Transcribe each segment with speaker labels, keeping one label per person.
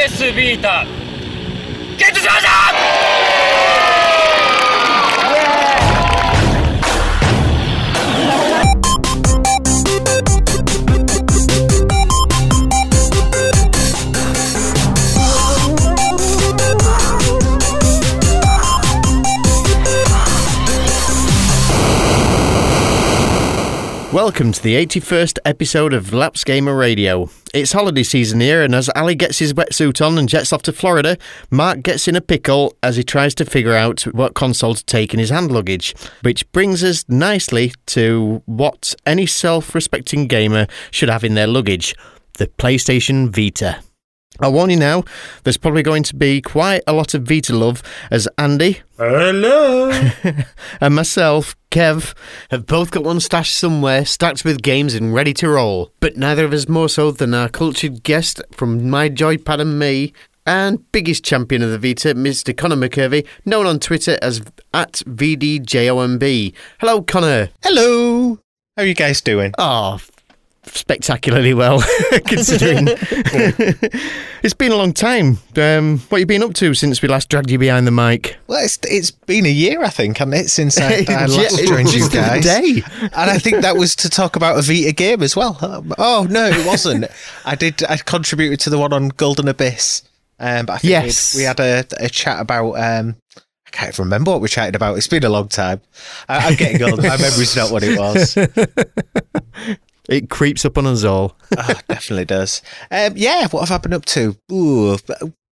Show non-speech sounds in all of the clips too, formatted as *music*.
Speaker 1: PS ビータゲットしました。
Speaker 2: Welcome to the 81st episode of Laps Gamer Radio. It's holiday season here, and as Ali gets his wetsuit on and jets off to Florida, Mark gets in a pickle as he tries to figure out what console to take in his hand luggage. Which brings us nicely to what any self respecting gamer should have in their luggage the PlayStation Vita. I'll warn you now, there's probably going to be quite a lot of Vita love as Andy.
Speaker 3: Hello! *laughs*
Speaker 2: and myself, Kev, have both got one stashed somewhere, stacked with games and ready to roll. But neither of us more so than our cultured guest from My Joypad and Me, and biggest champion of the Vita, Mr. Connor McCurvey, known on Twitter as at VDJOMB. Hello, Connor.
Speaker 4: Hello. How are you guys doing?
Speaker 2: Oh, spectacularly well, *laughs* considering *laughs* it's been a long time. Um, what have you been up to since we last dragged you behind the mic?
Speaker 4: Well, it's, it's been a year, I think, hasn't it, since I, *laughs* I last joined you guys.
Speaker 2: Day.
Speaker 4: And I think that was to talk about a Vita game as well. Um, oh no, it wasn't. I did. I contributed to the one on Golden Abyss. Um, but I think
Speaker 2: yes.
Speaker 4: we had a, a chat about. Um, I can't even remember what we chatted about. It's been a long time. I, I'm getting old. My memory's not what it was.
Speaker 2: It creeps up on us all.
Speaker 4: oh, definitely does. Um, yeah, what have I been up to? Ooh,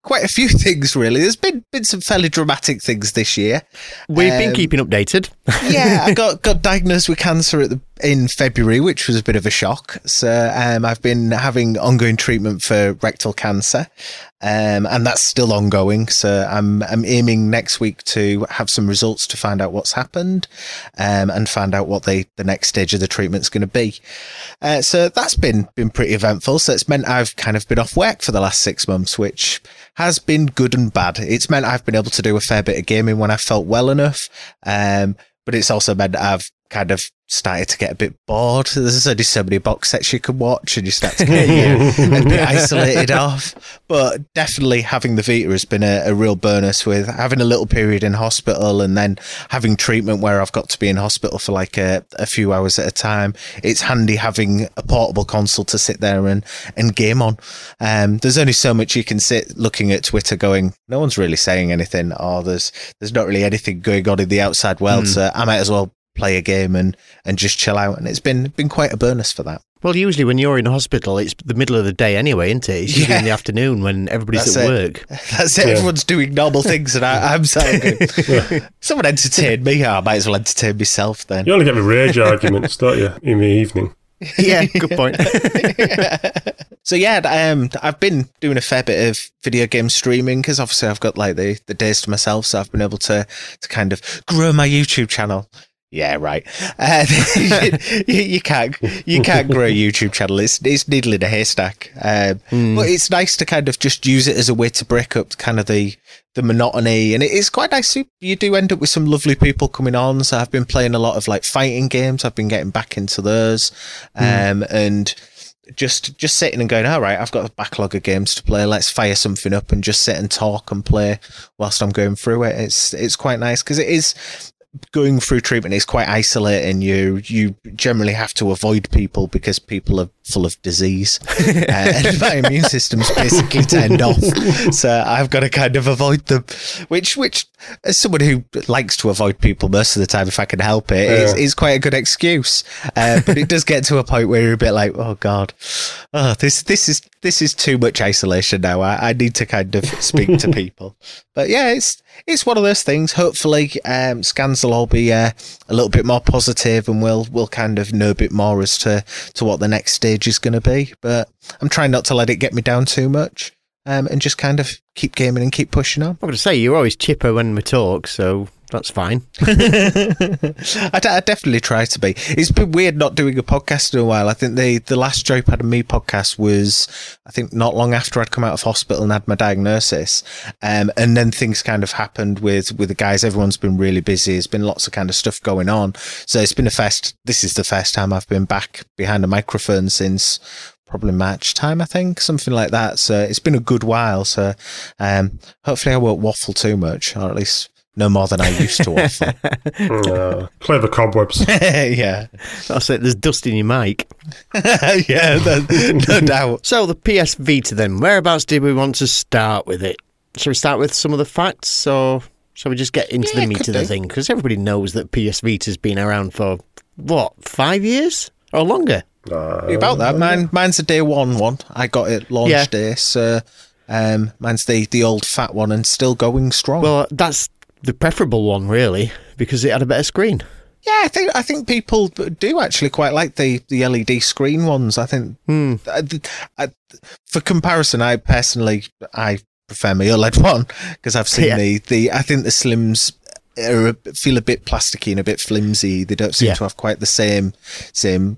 Speaker 4: quite a few *laughs* things really. There's been been some fairly dramatic things this year.
Speaker 2: We've um, been keeping updated. *laughs*
Speaker 4: yeah, I got got diagnosed with cancer the in February, which was a bit of a shock. So um, I've been having ongoing treatment for rectal cancer, um, and that's still ongoing. So I'm I'm aiming next week to have some results to find out what's happened, um, and find out what the the next stage of the treatment's going to be. Uh, so that's been been pretty eventful. So it's meant I've kind of been off work for the last six months, which has been good and bad. It's meant I've been able to do a fair bit of gaming when I felt well enough. Um, but it's also meant I've kind of started to get a bit bored. There's only so many box sets you can watch, and you start to get *laughs* a bit isolated off. But definitely having the Vita has been a, a, real bonus with having a little period in hospital and then having treatment where I've got to be in hospital for like a, a few hours at a time. It's handy having a portable console to sit there and, and game on. Um, there's only so much you can sit looking at Twitter going, no one's really saying anything, or there's, there's not really anything going on in the outside world. Mm. So I might as well play a game and and just chill out. And it's been been quite a bonus for that.
Speaker 2: Well, usually when you're in hospital, it's the middle of the day anyway, isn't it? It's usually yeah. in the afternoon when everybody's That's at
Speaker 4: it.
Speaker 2: work.
Speaker 4: That's it. Yeah. Everyone's doing normal things, and I, am saying, *laughs* someone entertain me. I might as well entertain myself then.
Speaker 3: You only get the rage arguments, don't you, in the evening?
Speaker 2: yeah, good point. *laughs*
Speaker 4: so yeah, um, I've been doing a fair bit of video game streaming because obviously I've got like the, the days to myself, so I've been able to to kind of grow my YouTube channel. Yeah, right. *laughs* Uh, you, you, can't you can't grow a YouTube channel. It's it's needle in a haystack. Um, mm. But it's nice to kind of just use it as a way to break up kind of the the monotony, and it is quite nice. You do end up with some lovely people coming on. So I've been playing a lot of like fighting games. I've been getting back into those, mm. um, and just just sitting and going, all right, I've got a backlog of games to play. Let's fire something up and just sit and talk and play whilst I'm going through it. It's it's quite nice because it is going through treatment is quite isolating. You you generally have to avoid people because people are full of disease, *laughs* uh, and my immune system's basically turned off. So I've got to kind of avoid them. Which which as someone who likes to avoid people most of the time, if I can help it, yeah. is, is quite a good excuse. Uh, but it does get to a point where you're a bit like, oh god, oh this this is this is too much isolation now. I, I need to kind of speak to *laughs* people. But yeah, it's it's one of those things. Hopefully, um, scans will all be uh, a little bit more positive, and we'll we'll kind of know a bit more as to to what the next stage is going to be. But I'm trying not to let it get me down too much, um, and just kind of keep gaming and keep pushing on. I'm
Speaker 2: going to say you're always chipper when we talk, so that's fine.
Speaker 4: I, d- I definitely try to be. It's been weird not doing a podcast in a while. I think the the last Joypad and Me podcast was, I think, not long after I'd come out of hospital and had my diagnosis, um, and then things kind of happened with with the guys. Everyone's been really busy. There's been lots of kind of stuff going on. So it's been a first. This is the first time I've been back behind a microphone since probably match time, I think, something like that. So it's been a good while. So um, hopefully I won't waffle too much, or at least no more than I used to waffle. *laughs*
Speaker 3: Uh, play the cobwebs. *laughs*
Speaker 4: yeah,
Speaker 2: That's it. There's dust in your mic. *laughs*
Speaker 4: yeah, no, no doubt.
Speaker 2: So the PS Vita then, whereabouts did we want to start with it? Shall we start with some of the facts or shall we just get into
Speaker 4: Yeah,
Speaker 2: the meat of the
Speaker 4: do.
Speaker 2: thing? Because everybody knows that PS Vita's been around for, what, five years or longer?
Speaker 3: Uh,
Speaker 4: About that, mine, mine's a day one one. I got it launch
Speaker 2: Yeah.
Speaker 4: day, so um, mine's the the old fat one and still going strong.
Speaker 2: Well, that's the preferable one, really, because it had a better screen.
Speaker 4: Yeah, I think I think people do actually quite like the, the LED screen ones. I think
Speaker 2: Hmm.
Speaker 4: I, I, for comparison, I personally I prefer my OLED *laughs* one because I've seen
Speaker 2: Yeah.
Speaker 4: the the I think the Slims are, a- feel a bit plasticky and a bit flimsy. They don't seem
Speaker 2: Yeah.
Speaker 4: to have quite the same same.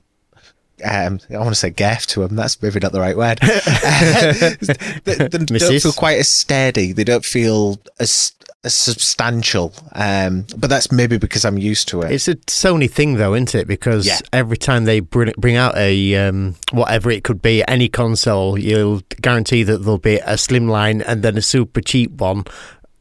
Speaker 4: Um, I want to say gaff to them. That's maybe not the right word. *laughs* *laughs* they, they don't feel quite as steady. They don't feel as as substantial. Um, but that's maybe because I'm used to it.
Speaker 2: It's a Sony thing, though, isn't it? Because
Speaker 4: Yeah.
Speaker 2: every time they bring, bring out a um, whatever it could be, any console, you'll guarantee that there'll be a slimline and then a super cheap one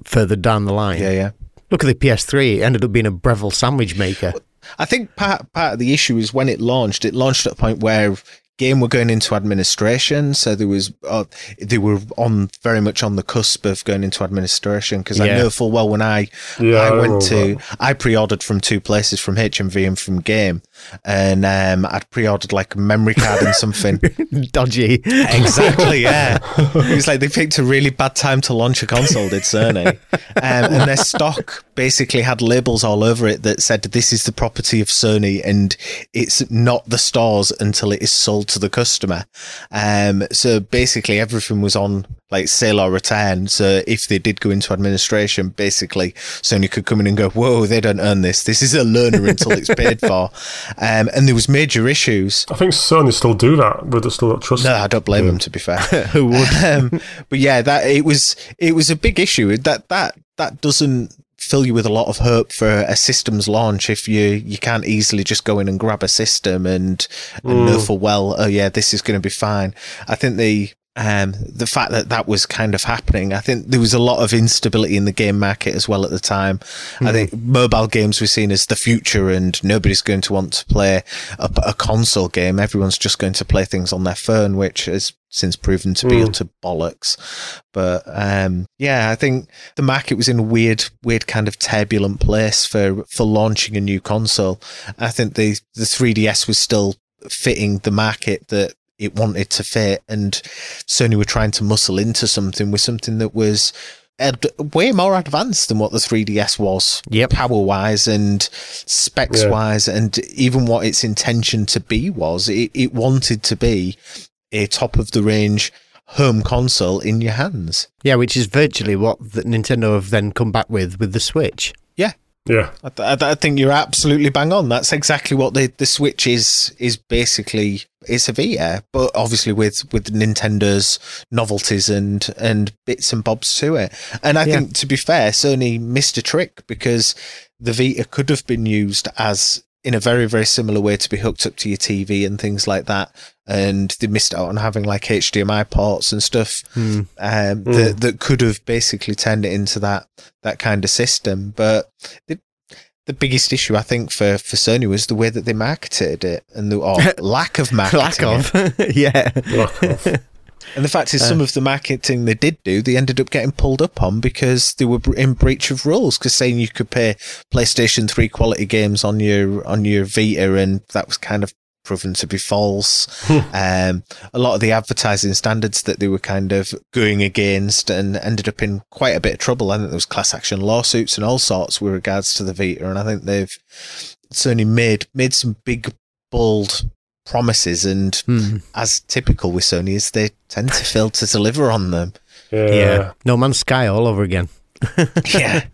Speaker 2: further down the line.
Speaker 4: yeah, yeah.
Speaker 2: Look at the PS3; it ended up being a Breville sandwich maker.
Speaker 4: I think part part of the issue is when it launched. It launched at a point where game were going into administration, so there was uh, they were on very much on the cusp of going into administration. Because I know full well when I
Speaker 3: Yeah,
Speaker 4: I
Speaker 3: I
Speaker 4: went
Speaker 3: remember
Speaker 4: to I pre-ordered from two places from HMV and from Game, and um, I'd pre-ordered like a memory card and something. *laughs*
Speaker 2: Dodgy.
Speaker 4: Exactly, yeah. It was like they picked a really bad time to launch a console, did Sony. *laughs* Um, and their stock basically had labels all over it that said, this is the property of Sony and it's not the stores until it is sold to the customer. Um, so basically everything was on like sell or return. So if they did go into administration, basically Sony could come in and go, whoa, they don't earn this. This is a learner until it's paid for. *laughs* Um, and there was major issues.
Speaker 3: I think Sony still do that, but they still don't trust
Speaker 4: No. I don't blame them. To be fair, *laughs*
Speaker 2: Who would? *laughs*
Speaker 4: um, but yeah, that it was it was a big issue. That that that doesn't fill you with a lot of hope for a systems launch if you you can't easily just go in and grab a system and, and know full well, oh yeah, this is going to be fine. I think the um, the fact that that was kind of happening, I think there was a lot of instability in the game market as well at the time. I think mobile games were seen as the future, and nobody's going to want to play a, a console game. Everyone's just going to play things on their phone, which has since proven to be
Speaker 3: Mm.
Speaker 4: utter bollocks. But um, yeah, I think the market was in a weird, weird kind of turbulent place for for launching a new console. I think the the 3DS was still fitting the market that it wanted to fit, and Sony were trying to muscle into something with something that was ad- way more advanced than what the 3DS was,
Speaker 2: Yep.
Speaker 4: power wise and specs
Speaker 3: Yeah.
Speaker 4: wise, and even what its intention to be was. It, it wanted to be a top of the range home console in your hands.
Speaker 2: yeah, which is virtually what the Nintendo have then come back with with the Switch.
Speaker 3: Yeah.
Speaker 4: I, th- I think you're absolutely bang on. That's exactly what the, the Switch is. Is basically it's a Vita, but obviously with with Nintendo's novelties and and bits and bobs to it. And I
Speaker 2: Yeah.
Speaker 4: think to be fair, Sony missed a trick because the Vita could have been used as in a very very similar way to be hooked up to your TV and things like that. And they missed out on having like HDMI ports and stuff
Speaker 2: Hmm.
Speaker 4: um, that that could have basically turned it into that that kind of system. But the, the biggest issue I think for, for Sony was the way that they marketed it and the or *laughs* lack of marketing.
Speaker 2: Lack of, *laughs* yeah.
Speaker 3: Lack of.
Speaker 4: And the fact is,
Speaker 2: Uh.
Speaker 4: some of the marketing they did do, they ended up getting pulled up on because they were in breach of rules. Because saying you could play PlayStation Three quality games on your on your Vita, and that was kind of proven to be false. um, a lot of the advertising standards that they were kind of going against, and ended up in quite a bit of trouble. I think there was class action lawsuits and all sorts with regards to the Vita, and I think they've certainly made made some big bold promises and
Speaker 2: Hmm.
Speaker 4: as typical with Sony is they tend to fail to deliver on them.
Speaker 3: Yeah.
Speaker 2: yeah. No Man's Sky all over again. *laughs*
Speaker 4: Yeah.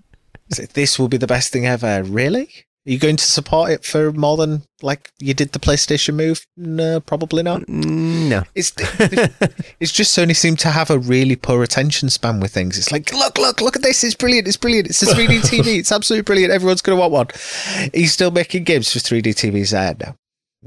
Speaker 4: So this will be the best thing ever. Really? Are you going to support it for more than like you did the PlayStation move? No, probably not.
Speaker 2: Mm, No.
Speaker 4: It's it's just Sony seem to have a really poor attention span with things. It's like, look, look, look at this. It's brilliant. It's brilliant. It's a 3D *laughs* TV. It's absolutely brilliant. Everyone's going to want one. He's still making games for 3D TVs. Uh, no,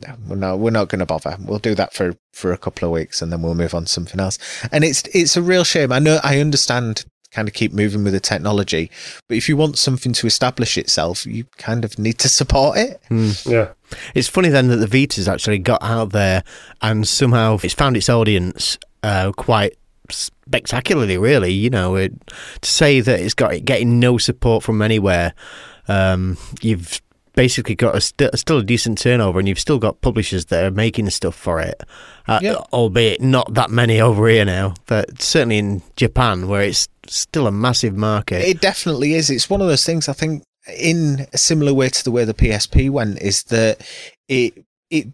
Speaker 4: no, we're not. We're not going to bother. We'll do that for for a couple of weeks, and then we'll move on to something else. And it's it's a real shame. I know. I understand. Kind of keep moving with the technology, but if you want something to establish itself, you kind of need to support it.
Speaker 3: Yeah.
Speaker 2: It's funny then that the Vita's actually got out there and somehow it's found its audience uh, quite spectacularly. Really, you know, it, to say that it's got it getting no support from anywhere, um, you've basically got a st- still a decent turnover, and you've still got publishers that are making stuff for it, uh,
Speaker 4: Yeah.
Speaker 2: albeit not that many over here now, but certainly in Japan where it's still a massive market.
Speaker 4: It definitely is. It's one of those things. I think in a similar way to the way the PSP went is that it it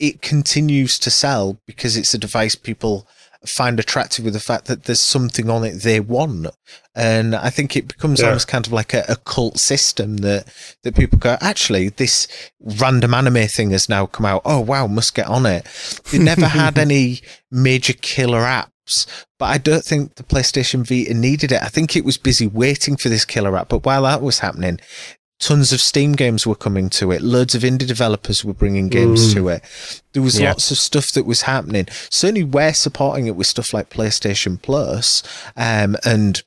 Speaker 4: it continues to sell because it's a device people find attractive with the fact that there's something on it they want and i think it becomes
Speaker 3: Yeah.
Speaker 4: almost kind of like a, a cult system that that people go actually this random anime thing has now come out oh wow must get on it they never had *laughs* any major killer apps but I don't think the PlayStation Vita needed it. I think it was busy waiting for this killer app. But while that was happening, tons of Steam games were coming to it. Loads of indie developers were bringing games to it. There was
Speaker 2: Yeah.
Speaker 4: lots of stuff that was happening. Certainly, we're supporting it with stuff like PlayStation Plus, um, and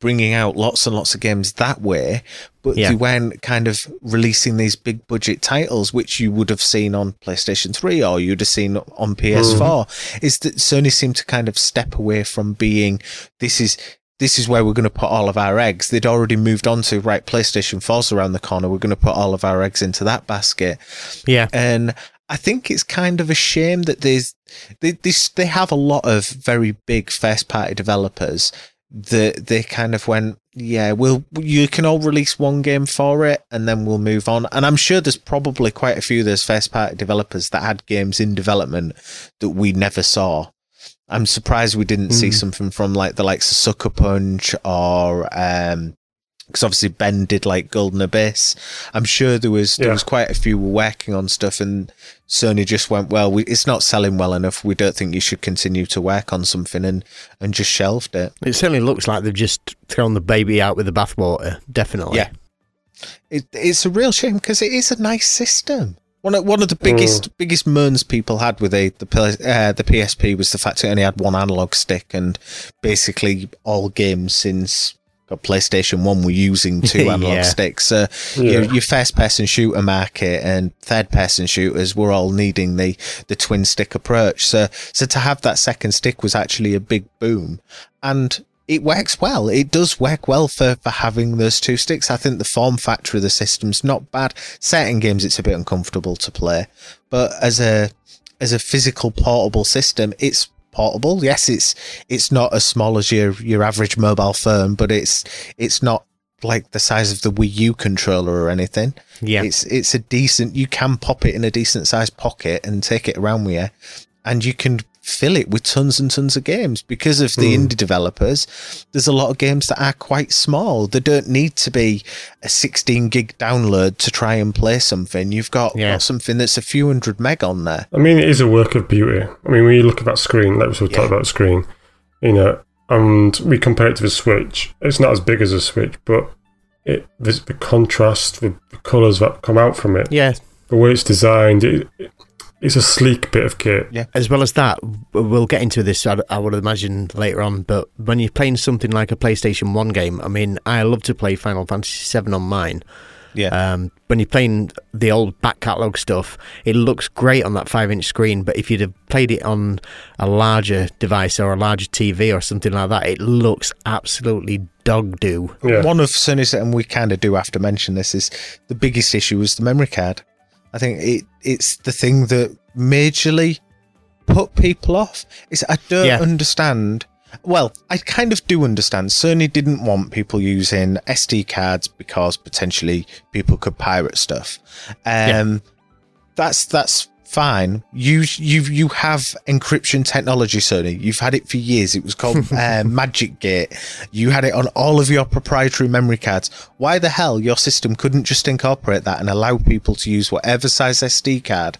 Speaker 4: bringing out lots and lots of games that way. But
Speaker 2: Yeah.
Speaker 4: they weren't kind of releasing these big budget titles, which you would have seen on PlayStation 3 or you'd have seen on PS4. Is that Sony seemed to kind of step away from being this is this is where we're going to put all of our eggs. They'd already moved on to right. PlayStation 4's around the corner. We're going to put all of our eggs into that basket.
Speaker 2: yeah,
Speaker 4: And I think it's kind of a shame that there's they this they have a lot of very big first party developers that they kind of went, yeah, we'll you can all release one game for it and then we'll move on. And I'm sure there's probably quite a few of those first party developers that had games in development that we never saw. I'm surprised we didn't see something from like the likes of Sucker Punch or um because obviously Ben did like Golden Abyss. I'm sure there was there
Speaker 3: Yeah.
Speaker 4: was quite a few were working on stuff, and Sony just went, "Well, we, it's not selling well enough. We don't think you should continue to work on something," and and just shelved it.
Speaker 2: it certainly looks like they've just thrown the baby out with the bathwater. Definitely.
Speaker 4: Yeah. It, it's a real shame because it is a nice system. One of, one of the biggest biggest moans people had with the the, uh, the PSP was the fact it only had one analog stick, and basically all games since got PlayStation One were using two *laughs* analog
Speaker 2: Yeah.
Speaker 4: sticks. So
Speaker 3: Yeah.
Speaker 4: your, your first person shooter market and third person shooters were all needing the the twin stick approach. So so to have that second stick was actually a big boom, and it works well. It does work well for, for having those two sticks. I think the form factor of the system's not bad. Certain games it's a bit uncomfortable to play, but as a as a physical portable system, it's portable. Yes, it's it's not as small as your your average mobile phone, but it's it's not like the size of the Wii U controller or anything.
Speaker 2: Yeah.
Speaker 4: It's it's a decent you can pop it in a decent sized pocket and take it around with you and you can fill it with tons and tons of games because of the hmm. indie developers there's a lot of games that are quite small. They don't need to be a 16 gig download to try and play something. You've got,
Speaker 2: Yeah.
Speaker 4: got something that's a few hundred meg on there.
Speaker 3: I mean, it is a work of beauty. I mean, when you look at that screen, like we sort of talked about the screen, you know, and we compare it to the Switch, it's not as big as a Switch, but it the, the contrast, the, the colours that come out from it,
Speaker 2: Yeah.
Speaker 3: the way it's designed, it, it, it's a sleek bit of kit.
Speaker 4: Yeah.
Speaker 2: As well as that, we'll get into this, I, I would imagine, later on. But when you're playing something like a PlayStation 1 game, I mean, I love to play Final Fantasy VII on mine.
Speaker 4: yeah
Speaker 2: Um, when you're playing the old back catalogue stuff, it looks great on that five inch screen. But if you'd have played it on a larger device or a larger TV or something like that, it looks absolutely dog do.
Speaker 3: Yeah.
Speaker 4: One of Sony's, and we kind of do have to mention this, is the biggest issue was the memory card. I think it it's the thing that majorly put people off. Is I don't
Speaker 2: Yeah.
Speaker 4: understand. Well, I kind of do understand. Sony didn't want people using SD cards because potentially people could pirate stuff. Um, that's that's fine. You you you have encryption technology, Sony. You've had it for years. It was called *laughs* uh, MagicGate. You had it on all of your proprietary memory cards. Why the hell your system couldn't just incorporate that and allow people to use whatever size SD card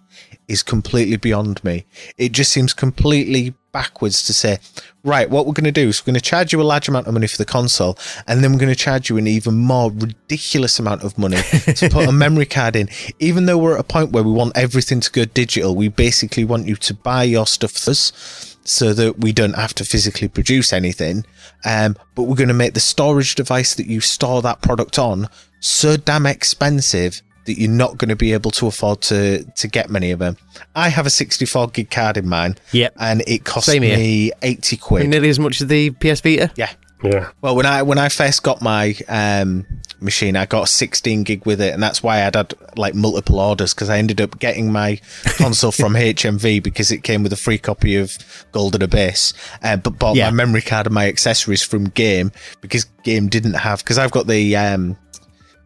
Speaker 4: is completely beyond me. It just seems completely backwards to say, right, what we're going to do is we're going to charge you a large amount of money for the console, and then we're going to charge you an even more ridiculous amount of money to put a *laughs* memory card in. Even though we're at a point where we want everything to go digital, we basically want you to buy your stuff first so that we don't have to physically produce anything. Um, but we're going to make the storage device that you store that product on so damn expensive that you're not going to be able to afford to to get many of them. I have a 64 gig card in mine.
Speaker 2: Yep.
Speaker 4: And it cost
Speaker 2: Same here.
Speaker 4: me 80 quid.
Speaker 2: Nearly as much as the PS Vita.
Speaker 4: Yeah.
Speaker 3: Yeah.
Speaker 4: Well, when I when I first got my um, machine, I got a 16 gig with it, and that's why I'd had like multiple orders because I ended up getting my *laughs* console from HMV because it came with a free copy of Golden Abyss, uh, but bought
Speaker 2: Yeah.
Speaker 4: my memory card and my accessories from Game because Game didn't have because I've got the um,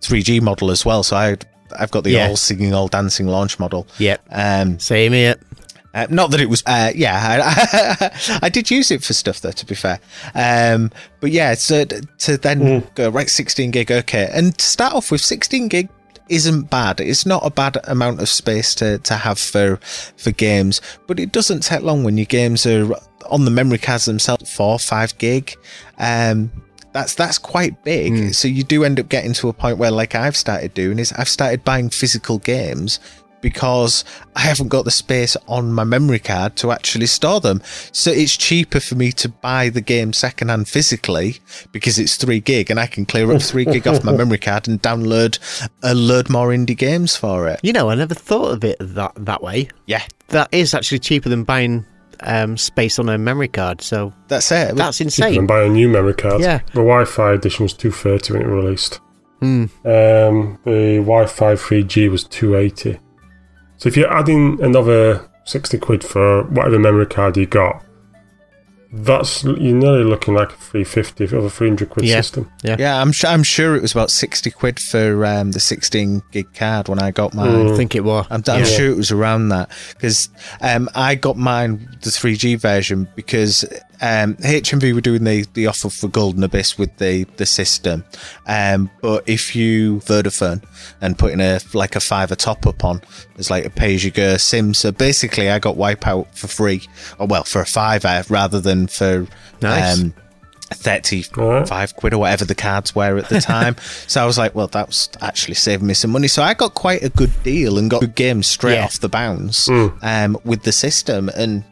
Speaker 4: 3G model as well, so I I've got the
Speaker 2: Yeah.
Speaker 4: all singing, all dancing launch model.
Speaker 2: Yep.
Speaker 4: Um,
Speaker 2: Same here.
Speaker 4: uh, not that it was, uh, yeah, I, *laughs* I did use it for stuff though, to be fair. Um, but yeah, so to then go right 16 gig, okay, and to start off with 16 gig isn't bad. It's not a bad amount of space to, to have for for games, but it doesn't take long when your games are on the memory cards themselves, four, five gig. Um, that's that's quite big. Hmm. So you do end up getting to a point where, like I've started doing, is I've started buying physical games because I haven't got the space on my memory card to actually store them. So it's cheaper for me to buy the game secondhand physically because it's three gig and I can clear up three gig off my *laughs* memory card and download a load more indie games for it.
Speaker 2: You know, I never thought of it that that way.
Speaker 4: Yeah,
Speaker 2: That is actually cheaper than buying um, space on a memory card. So
Speaker 4: that's it.
Speaker 2: that's
Speaker 3: Cheaper
Speaker 2: insane.
Speaker 3: than buy a new memory card.
Speaker 2: Yeah.
Speaker 3: The Wi-Fi edition was 230 when it released.
Speaker 2: Hmm.
Speaker 3: Um, the Wi-Fi 3G was 280. So if you're adding another 60 quid for whatever memory card you got, that's you're nearly looking like a 350 over 300 quid
Speaker 2: Yeah.
Speaker 3: system.
Speaker 4: Yeah, yeah, I'm sure. I'm sure it was about sixty quid for um, the sixteen gig card when I got mine.
Speaker 3: Mm.
Speaker 2: I think it was.
Speaker 4: I'm, I'm
Speaker 2: Yeah.
Speaker 4: sure it was around that because um, I got mine the 3G version because um, HMV were doing the, the offer for Golden Abyss with the the system, um, but if you Vodafone and putting a like a fiver top up on, it's like a pay as you go sim. So basically, I got Wipeout for free, or well for a fiver rather than for
Speaker 2: Nice.
Speaker 4: um, 35 quid or whatever the cards were at the *laughs* time. so I was like, well, that was actually saving me some money. So I got quite a good deal and got good games straight
Speaker 2: Yeah.
Speaker 4: off the bounce um, with the system. And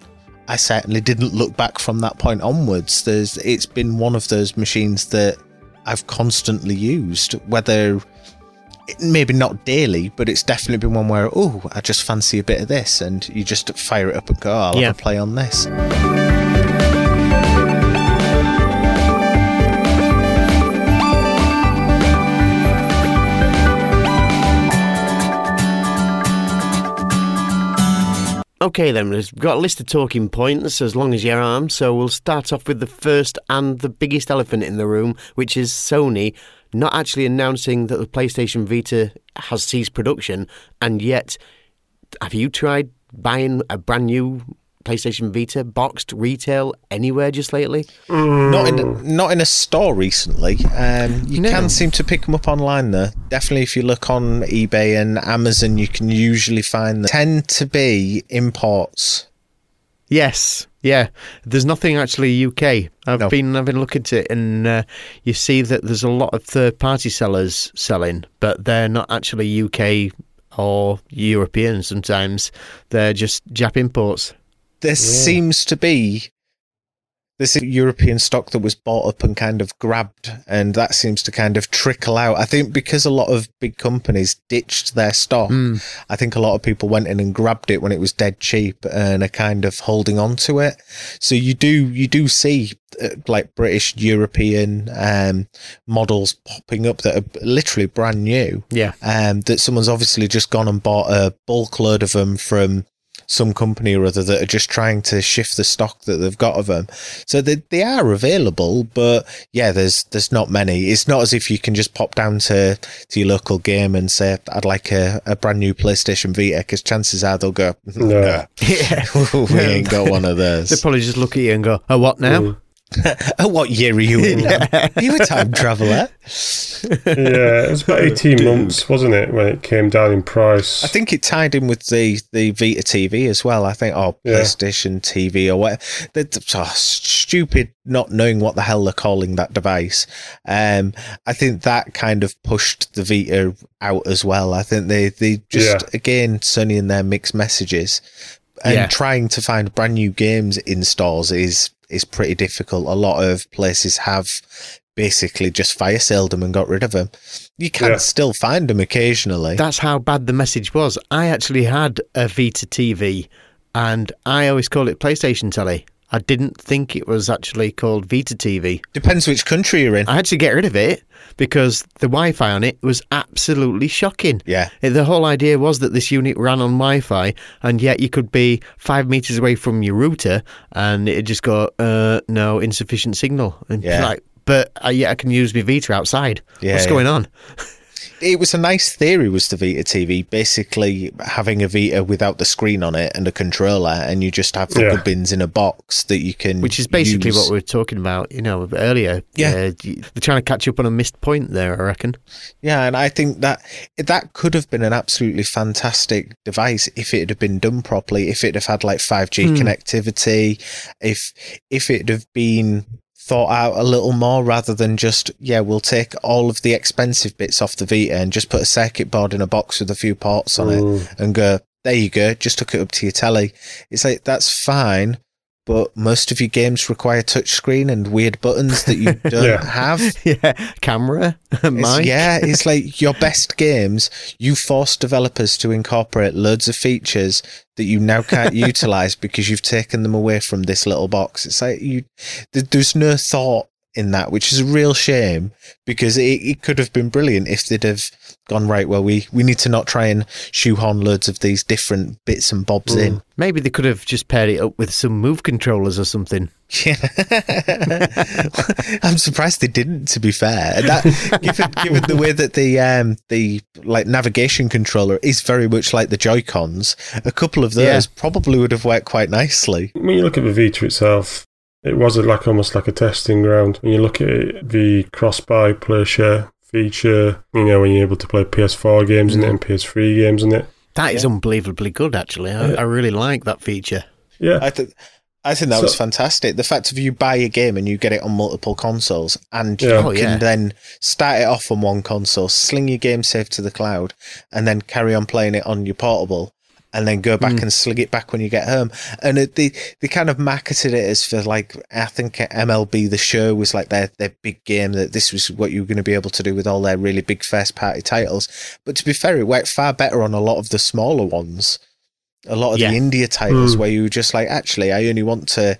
Speaker 4: I certainly didn't look back from that point onwards. There's, it's been one of those machines that I've constantly used, whether maybe not daily, but it's definitely been one where, oh, I just fancy a bit of this. And you just fire it up and go, I'll
Speaker 2: Yeah.
Speaker 4: have a play on this.
Speaker 2: Okay, then, we've got a list of talking points as long as your arm. So we'll start off with the first and the biggest elephant in the room, which is Sony not actually announcing that the PlayStation Vita has ceased production. And yet, have you tried buying a brand new PlayStation Vita boxed retail anywhere just lately?
Speaker 4: Not in not in a store recently. Um, you
Speaker 2: No.
Speaker 4: can seem to pick them up online though. Definitely, if you look on eBay and Amazon, you can usually find them. Tend to be imports.
Speaker 2: Yes, yeah. There's nothing actually UK. I've
Speaker 4: No.
Speaker 2: been having a look at it, and uh, you see that there's a lot of third-party sellers selling, but they're not actually UK or European. Sometimes they're just Jap imports.
Speaker 4: There seems to be this European stock that was bought up and kind of grabbed, and that seems to kind of trickle out. I think because a lot of big companies ditched their stock, I think a lot of people went in and grabbed it when it was dead cheap and are kind of holding on to it. So you do you do see uh, like British European um, models popping up that are literally brand new
Speaker 2: Yeah,
Speaker 4: um, that someone's obviously just gone and bought a bulk load of them from some company or other that are just trying to shift the stock that they've got of them. So they, they are available, but yeah, there's there's not many. It's not as if you can just pop down to, to your local game and say, I'd like a, a brand new PlayStation Vita, because chances are they'll go, *laughs* mm,
Speaker 3: Yeah.
Speaker 2: yeah. *laughs*
Speaker 4: we ain't got one of *laughs* those.
Speaker 2: They
Speaker 4: those.
Speaker 2: probably just look at you and go, "Oh, what now?" Mm. *laughs*
Speaker 4: what year are you in? Are you a time traveller?
Speaker 3: yeah, it was about *laughs* 18 months, wasn't it, when it came down in price?
Speaker 4: I think it tied in with the, the Vita TV as well. I think, oh,
Speaker 3: Yeah.
Speaker 4: PlayStation TV or what. That's oh, stupid not knowing what the hell they're calling that device. Um, I think that kind of pushed the Vita out as well. I think they, they just,
Speaker 3: Yeah.
Speaker 4: again, Sony and their mixed messages and
Speaker 2: Yeah.
Speaker 4: trying to find brand new games in stores is, is pretty difficult. A lot of places have basically just fire sailed them and got rid of them. You can
Speaker 3: Yeah.
Speaker 4: still find them occasionally.
Speaker 2: That's how bad the message was. I actually had a Vita TV, and I always call it PlayStation Telly. I didn't think it was actually called Vita TV.
Speaker 4: Depends which country you're in.
Speaker 2: I had to get rid of it because the Wi-Fi on it was absolutely shocking.
Speaker 4: Yeah.
Speaker 2: The whole idea was that this unit ran on Wi-Fi, and yet you could be five meters away from your router, and it'd just go, uh, "No, insufficient signal." And
Speaker 4: Yeah.
Speaker 2: like, but uh, yet I can use my Vita outside.
Speaker 4: Yeah,
Speaker 2: What's
Speaker 4: yeah.
Speaker 2: going on? *laughs*
Speaker 4: It was a nice theory, was the Vita TV. Basically, having a Vita without the screen on it and a controller, and you just have the
Speaker 3: Yeah.
Speaker 4: good bins in a box that you can.
Speaker 2: Which is basically
Speaker 4: use.
Speaker 2: what we were talking about, you know, earlier.
Speaker 4: Yeah.
Speaker 2: Uh, they're trying to catch up on a missed point there, I reckon.
Speaker 4: Yeah, and I think that that could have been an absolutely fantastic device if it had been done properly. If it had had like five G
Speaker 2: Hmm.
Speaker 4: connectivity, if if it had been thought out a little more rather than just yeah we'll take all of the expensive bits off the Vita and just put a circuit board in a box with a few ports on it and go, there you go, just hook it up to your telly. It's like, that's fine, but most of your games require touchscreen and weird buttons that you *laughs* don't
Speaker 3: Yeah.
Speaker 4: have. *laughs*
Speaker 2: yeah, camera, *laughs*
Speaker 4: It's-
Speaker 2: mic.
Speaker 4: yeah, it's like your best games, you force developers to incorporate loads of features that you now can't utilize because you've taken them away from this little box. It's like you, th- there's no thought in that, which is a real shame because it, it could have been brilliant if they'd have gone right. Well, we we need to not try and shoehorn loads of these different bits and bobs in.
Speaker 2: Maybe they could have just paired it up with some move controllers or something.
Speaker 4: Yeah, *laughs* I'm surprised they didn't. To be fair, that given, given the way that the um the like navigation controller is very much like the Joy Cons, a couple of those
Speaker 2: Yeah.
Speaker 4: probably would have worked quite nicely.
Speaker 3: When you look at the Vita itself, it was like almost like a testing ground. When you look at it, the cross-buy play share feature, you know, when you're able to play PS4 games in it and PS3 games in it.
Speaker 2: That is unbelievably good, actually. I, I really like that feature.
Speaker 3: Yeah,
Speaker 4: I think. I think that
Speaker 3: So-
Speaker 4: was fantastic. The fact of you buy a game and you get it on multiple consoles, and
Speaker 3: Yeah.
Speaker 4: you
Speaker 2: Oh,
Speaker 4: can
Speaker 2: yeah.
Speaker 4: then start it off on one console, sling your game save to the cloud, and then carry on playing it on your portable, and then go back and sling it back when you get home. And it, they they kind of marketed it as for like I think MLB the Show was like their their big game that this was what you were going to be able to do with all their really big first party titles. But to be fair, it worked far better on a lot of the smaller ones a lot of
Speaker 2: Yeah.
Speaker 4: the indie titles
Speaker 3: Mm.
Speaker 4: where you were just like, actually, I only want to,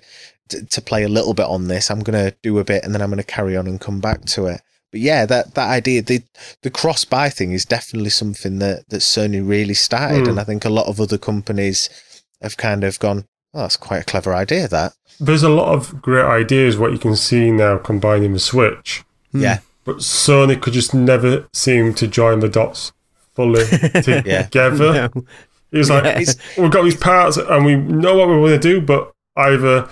Speaker 4: to to play a little bit on this. I'm gonna do a bit, and then I'm gonna carry on and come back to it. But yeah, that that idea, the the cross buy thing is definitely something that that Sony really started,
Speaker 3: Mm.
Speaker 4: and I think a lot of other companies have kind of gone, oh, that's quite a clever idea. That
Speaker 3: there's a lot of great ideas what you can see now combining the Switch,
Speaker 4: yeah,
Speaker 3: but Sony could just never seem to join the dots fully *laughs* together.
Speaker 2: No.
Speaker 3: It's like
Speaker 2: Yeah.
Speaker 3: we've got these parts and we know what we want to do, but either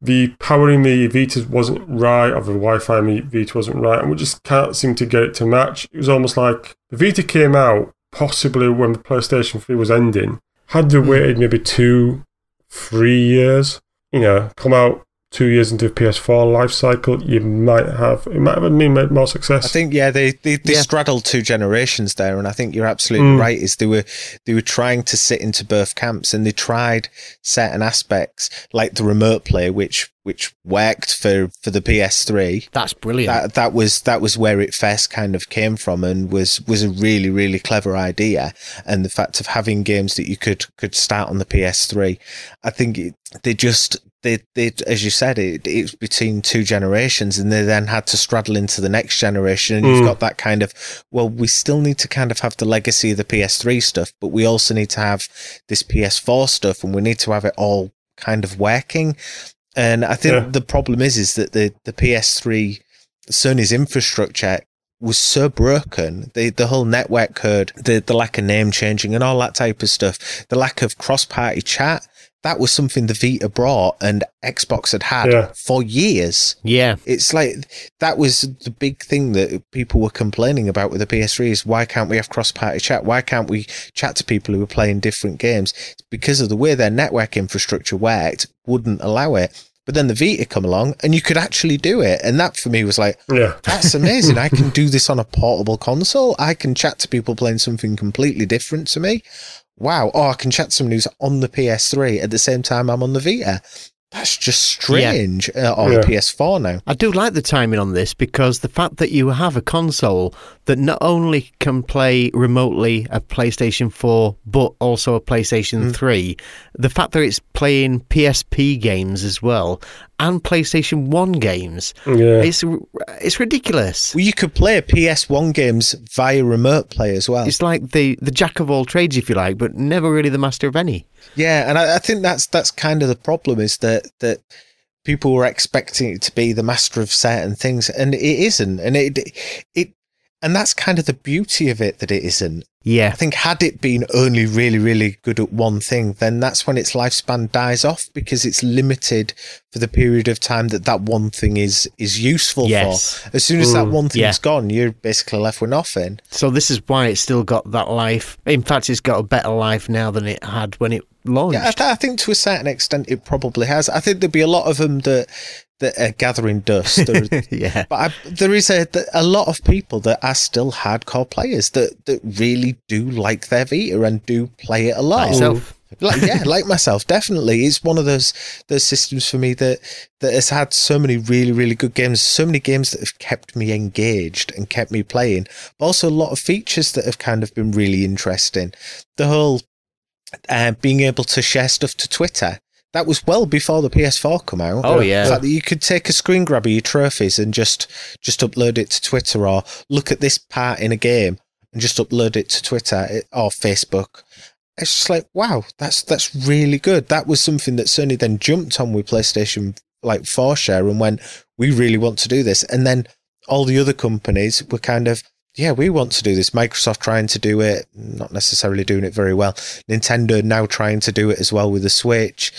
Speaker 3: the powering the Vita wasn't right or the Wi-Fi in the Vita wasn't right, and we just can't seem to get it to match. It was almost like the Vita came out possibly when the PlayStation 3 was ending. Had they waited hmm. maybe two, three years, you know, come out two years into the PS4 life cycle, you might have it might have been made more success.
Speaker 4: I think yeah, they they, they
Speaker 2: Yeah.
Speaker 4: straddled two generations there, and I think you're absolutely
Speaker 3: Mm.
Speaker 4: right. Is they were they were trying to sit into both camps, and they tried certain aspects like the remote play, which which worked for for the PS3.
Speaker 2: That's brilliant.
Speaker 4: That that was that was where it first kind of came from, and was was a really really clever idea. And the fact of having games that you could could start on the PS3, I think it, they just they they as you said it it's between two generations, and they then had to straddle into the next generation, and you've
Speaker 3: Mm.
Speaker 4: got that kind of well, we still need to kind of have the legacy of the PS3 stuff, but we also need to have this PS4 stuff, and we need to have it all kind of working. And I think
Speaker 3: Yeah.
Speaker 4: the problem is, is that the, the PS3, Sony's infrastructure was so broken. The the whole network code, the the lack of name changing and all that type of stuff, the lack of cross party chat. That was something the Vita brought and Xbox had had
Speaker 3: Yeah.
Speaker 4: for years.
Speaker 2: Yeah.
Speaker 4: It's like that was the big thing that people were complaining about with the PS3 is why can't we have cross party chat? Why can't we chat to people who are playing different games? It's because of the way their network infrastructure worked wouldn't allow it. But then the Vita come along and you could actually do it. And that for me was like,
Speaker 3: Yeah. *laughs*
Speaker 4: that's amazing. I can do this on a portable console. I can chat to people playing something completely different to me. Wow. Or I can chat to someone who's on the PS3 at the same time I'm on the Vita. That's just strange. Uh, or
Speaker 3: Yeah.
Speaker 4: the PS4 now.
Speaker 2: I do like the timing on this because the fact that you have a console that not only can play remotely a PlayStation 4 but also a PlayStation 3, the fact that it's playing PSP games as well and PlayStation 1 games,
Speaker 3: Yeah.
Speaker 2: it's it's ridiculous.
Speaker 4: Well, you could play PS1 games via remote play as well.
Speaker 2: It's like the, the jack of all trades, if you like, but never really the master of any.
Speaker 4: Yeah, and I, I think that's that's kind of the problem is that that people were expecting it to be the master of certain things, and it isn't, and it it and that's kind of the beauty of it that it isn't.
Speaker 2: Yeah.
Speaker 4: I think had it been only really really good at one thing, then that's when its lifespan dies off because it's limited for the period of time that that one thing is is useful
Speaker 2: Yes.
Speaker 4: for. As soon as that
Speaker 3: Mm,
Speaker 4: one thing's
Speaker 2: yeah.
Speaker 4: gone, you're basically left with nothing.
Speaker 2: So this is why it's still got that life. In fact, it's got a better life now than it had when it launched.
Speaker 4: Yeah, I, th- I think to a certain extent it probably has. I think there'd be a lot of them that that are gathering dust. There- *laughs*
Speaker 2: yeah.
Speaker 4: but I, there is a a lot of people that are still hardcore players that that really do like their Vita and do play it a lot.
Speaker 2: Like yourself.
Speaker 4: Like yeah, like myself, definitely. It's one of those those systems for me that that has had so many really really good games, so many games that have kept me engaged and kept me playing. But also a lot of features that have kind of been really interesting. The whole uh, being able to share stuff to Twitter. That was well before the PS4 come out.
Speaker 2: Oh,
Speaker 4: The
Speaker 2: yeah.
Speaker 4: fact that you could take a screen grab of your trophies and just just upload it to Twitter, or look at this part in a game and just upload it to Twitter or Facebook. It's just like wow, that's that's really good. That was something that Sony then jumped on with PlayStation like 4 share and went, we really want to do this. And then all the other companies were kind of yeah, we want to do this. Microsoft trying to do it, not necessarily doing it very well. Nintendo now trying to do it as well with the Switch.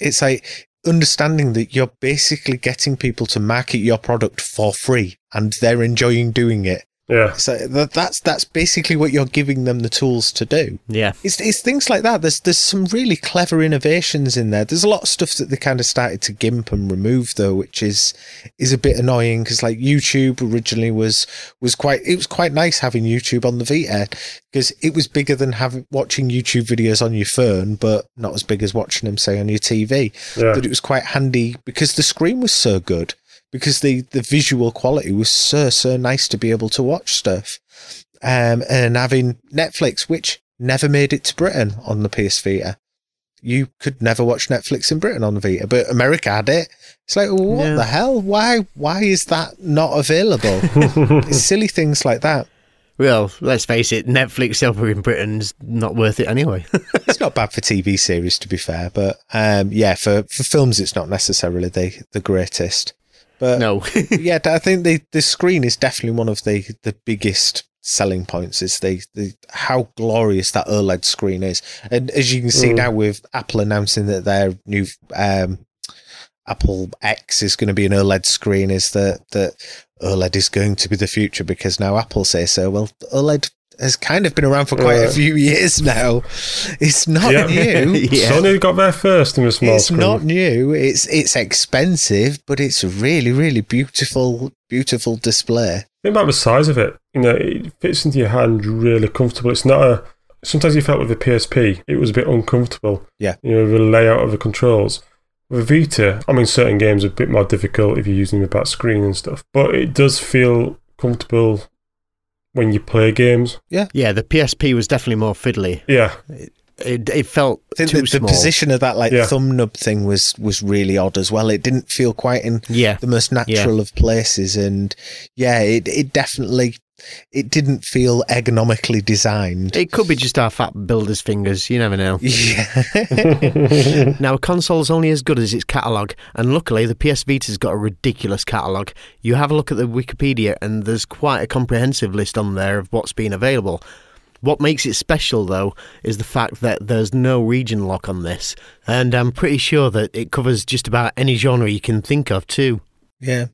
Speaker 4: It's like understanding that you're basically getting people to market your product for free and they're enjoying doing it.
Speaker 3: Yeah.
Speaker 4: So that, that's that's basically what you're giving them the tools to do.
Speaker 2: Yeah.
Speaker 4: It's it's things like that. There's there's some really clever innovations in there. There's a lot of stuff that they kind of started to gimp and remove though, which is is a bit annoying because like YouTube originally was was quite it was quite nice having YouTube on the Vita because it was bigger than having watching YouTube videos on your phone, but not as big as watching them say on your TV.
Speaker 3: Yeah.
Speaker 4: But it was quite handy because the screen was so good because the the visual quality was so so nice to be able to watch stuff um, and having Netflix, which never made it to Britain on the PS Vita. You could never watch Netflix in Britain on the Vita, but America had it. It's like, well, what
Speaker 2: Yeah.
Speaker 4: the hell? Why? Why is that not available? *laughs* silly things like that.
Speaker 2: Well, let's face it, Netflix over in Britain's not worth it anyway. *laughs*
Speaker 4: It's not bad for TV series, to be fair, but um, yeah, for, for films, it's not necessarily the the greatest. But
Speaker 2: no. *laughs*
Speaker 4: yeah, I think the the screen is definitely one of the the biggest selling points. Is the, the how glorious that OLED screen is, and as you can see
Speaker 3: Mm.
Speaker 4: now with Apple announcing that their new um, Apple X is going to be an OLED screen, is that that OLED is going to be the future because now Apple say so. Well, OLED has kind of been around for quite a few years now. It's not
Speaker 3: Yeah.
Speaker 4: new. *laughs*
Speaker 2: Yeah.
Speaker 3: Sony got there first in the small
Speaker 4: It's
Speaker 3: screen.
Speaker 4: not new. It's it's expensive, but it's a really really beautiful beautiful display.
Speaker 3: Think about the size of it. You know, it fits into your hand really comfortable. It's not a. Sometimes you felt with the PSP, it was a bit uncomfortable.
Speaker 4: Yeah.
Speaker 3: You know, the layout of the controls. With Vita, I mean, certain games are a bit more difficult if you're using the back screen and stuff, but it does feel comfortable when you play games.
Speaker 2: yeah, yeah. the PSP was definitely more fiddly.
Speaker 3: Yeah,
Speaker 2: It, it felt
Speaker 4: I
Speaker 2: too
Speaker 4: the, the
Speaker 2: small.
Speaker 4: position of that like
Speaker 3: Yeah.
Speaker 4: thumb nub thing was was really odd as well. It didn't feel quite in
Speaker 2: Yeah.
Speaker 4: the most natural of places, and yeah, it it definitely it didn't feel ergonomically designed.
Speaker 2: It could be just our fat builder's fingers. You never know. *laughs*
Speaker 4: Yeah. *laughs* *laughs*
Speaker 2: Now, a console's only as good as its catalogue, and luckily, the PS Vita's got a ridiculous catalogue. You have a look at the Wikipedia, and there's quite a comprehensive list on there of what's been available. What makes it special, though, is the fact that there's no region lock on this, and I'm pretty sure that it covers just about any genre you can think of, too.
Speaker 4: yeah.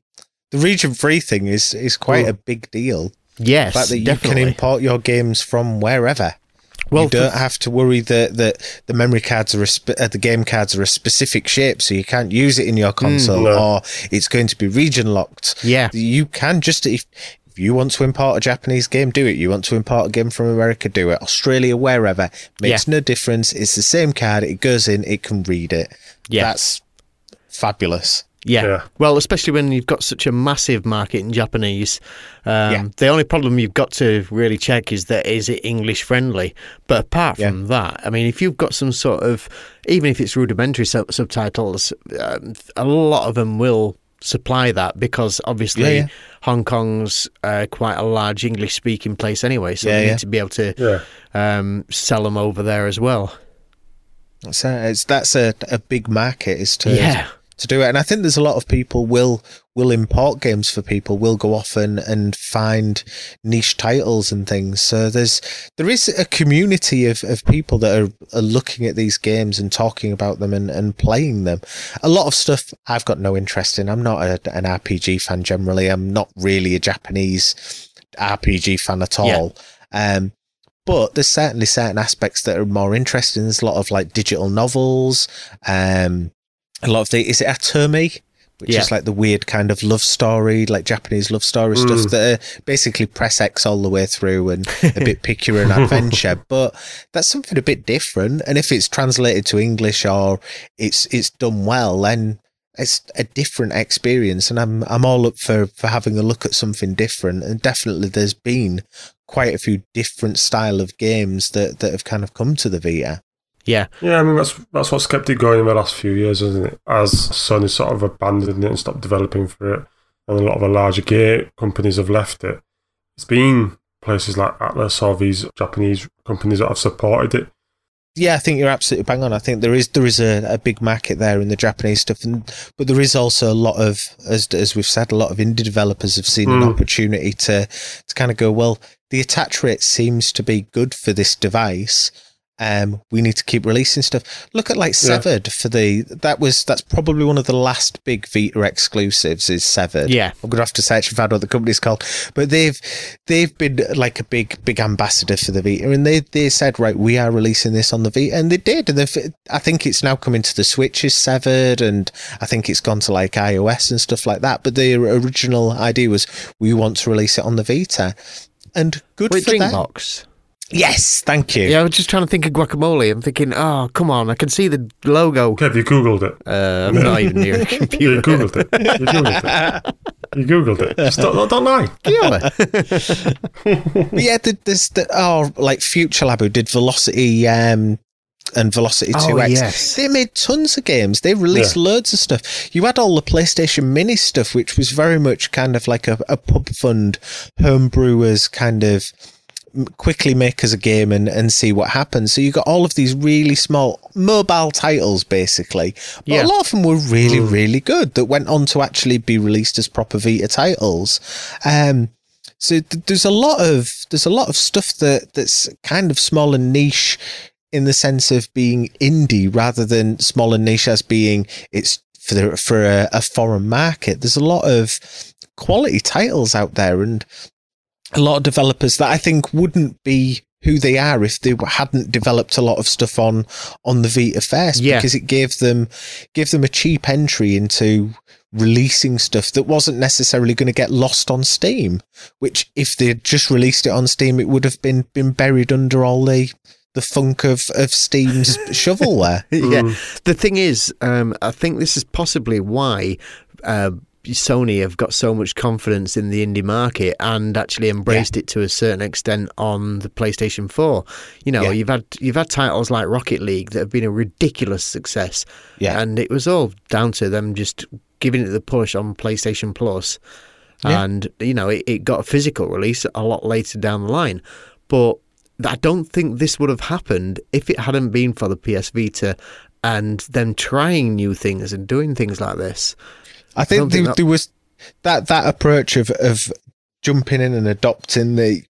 Speaker 4: The region free thing is is quite a big deal.
Speaker 2: Yes,
Speaker 4: The fact that you can import your games from wherever.
Speaker 2: well,
Speaker 4: you don't have to worry that, that the memory cards are a spe- uh, the game cards are a specific shape, so you can't use it in your console,
Speaker 3: no.
Speaker 4: or it's going to be region locked.
Speaker 2: yeah,
Speaker 4: You can just if if you want to import a Japanese game, do it. You want to import a game from America, do it. Australia, wherever makes no difference. It's the same card. It goes in. It can read it.
Speaker 2: Yeah.
Speaker 4: that's fabulous.
Speaker 2: Yeah.
Speaker 3: Yeah.
Speaker 2: Well, especially when you've got such a massive market in Japanese. Um,
Speaker 4: Yeah.
Speaker 2: The only problem you've got to really check is that is it English friendly? But apart from that, I mean, if you've got some sort of, even if it's rudimentary sub- subtitles, um, a lot of them will supply that because obviously
Speaker 4: Yeah, yeah.
Speaker 2: Hong Kong's uh, quite a large English speaking place anyway. So
Speaker 4: Yeah,
Speaker 2: you
Speaker 4: yeah.
Speaker 2: need to be able to
Speaker 3: Yeah.
Speaker 2: um, sell them over there as well.
Speaker 4: So it's that's a, a big market is to
Speaker 2: Yeah.
Speaker 4: To do it, and I think there's a lot of people will will import games for people will go off and, and find niche titles and things. So there's there is a community of, of people that are, are looking at these games and talking about them and, and playing them. A lot of stuff I've got no interest in. I'm not a, an RPG fan generally. I'm not really a Japanese RPG fan at
Speaker 2: Yeah.
Speaker 4: all. Um, but there's certainly certain aspects that are more interesting. There's a lot of like digital novels. Um, a lot of the is it otome, which
Speaker 2: Yeah.
Speaker 4: is like the weird kind of love story, like Japanese love story stuff
Speaker 3: Mm.
Speaker 4: that are basically press X all the way through and a bit *laughs* pickier and adventure. But that's something a bit different. And if it's translated to English or it's it's done well, then it's a different experience. And I'm I'm all up for for having a look at something different. And definitely there's been quite a few different style of games that that have kind of come to the Vita.
Speaker 2: Yeah.
Speaker 3: Yeah, I mean that's that's what's kept it going in the last few years, isn't it? As Sony sort of abandoned it and stopped developing for it, and a lot of the larger gear companies have left it. It's been places like Atlus or these Japanese companies that have supported it.
Speaker 4: Yeah, I think you're absolutely bang on. I think there is there is a, a big market there in the Japanese stuff, and but there is also a lot of as as we've said, a lot of indie developers have seen an
Speaker 3: Mm.
Speaker 4: opportunity to to kind of go well. The attach rate seems to be good for this device. Um, we need to keep releasing stuff. Look at like
Speaker 3: Yeah.
Speaker 4: Severed for the that was that's probably one of the last big Vita exclusives is Severed.
Speaker 2: Yeah.
Speaker 4: I'm gonna have to search and find what the company's called. But they've they've been like a big big ambassador for the Vita, and they they said right, we are releasing this on the Vita, and they did, and they've, I think it's now coming to the Switch is severed, and I think it's gone to like iOS and stuff like that. But the original idea was we want to release it on the Vita, and good
Speaker 2: Wait,
Speaker 4: for them.
Speaker 2: Drinkbox.
Speaker 4: Yes, thank you.
Speaker 2: Yeah, I was just trying to think of Guacamelee. I'm thinking, oh, come on, I can see the logo.
Speaker 3: Okay, have you googled it?
Speaker 2: Uh, I'm not even near a *laughs*
Speaker 3: You googled it. You googled it. You googled it. Just don't, don't, don't lie. *laughs*
Speaker 4: But yeah, the, this the oh like FuturLab who did Velocity um and Velocity
Speaker 2: Oh,
Speaker 4: 2X.
Speaker 2: yes.
Speaker 4: They made tons of games. They released loads of stuff. You had all the PlayStation Mini stuff, which was very much kind of like a, a pub fund homebrewers kind of m- quickly make us a game and, and see what happens. So you got all of these really small mobile titles, basically. But
Speaker 2: Yeah.
Speaker 4: a lot of them were really, really good that went on to actually be released as proper Vita titles. Um, so th- there's a lot of there's a lot of stuff that that's kind of small and niche in the sense of being indie rather than small and niche as being it's for the, for a, a foreign market. There's a lot of quality titles out there and a lot of developers that I think wouldn't be who they are if they hadn't developed a lot of stuff on on the Vita first
Speaker 2: Yeah.
Speaker 4: because it gave them gave them a cheap entry into releasing stuff that wasn't necessarily going to get lost on Steam which if they had just released it on Steam it would have been been buried under all the the funk of of Steam's *laughs* shovelware
Speaker 2: yeah. The thing is, um, I think this is possibly why uh, Sony have got so much confidence in the indie market and actually embraced it to a certain extent on the PlayStation 4. You know,
Speaker 4: Yeah.
Speaker 2: you've had you've had titles like Rocket League that have been a ridiculous success.
Speaker 4: Yeah.
Speaker 2: And it was all down to them just giving it the push on PlayStation Plus.
Speaker 4: Yeah.
Speaker 2: and you know it, it got a physical release a lot later down the line. But I don't think this would have happened if it hadn't been for the PS Vita and them trying new things and doing things like this.
Speaker 4: I
Speaker 2: don't
Speaker 4: think,
Speaker 2: think
Speaker 4: there,
Speaker 2: that-
Speaker 4: there was that that approach of of jumping in and adopting the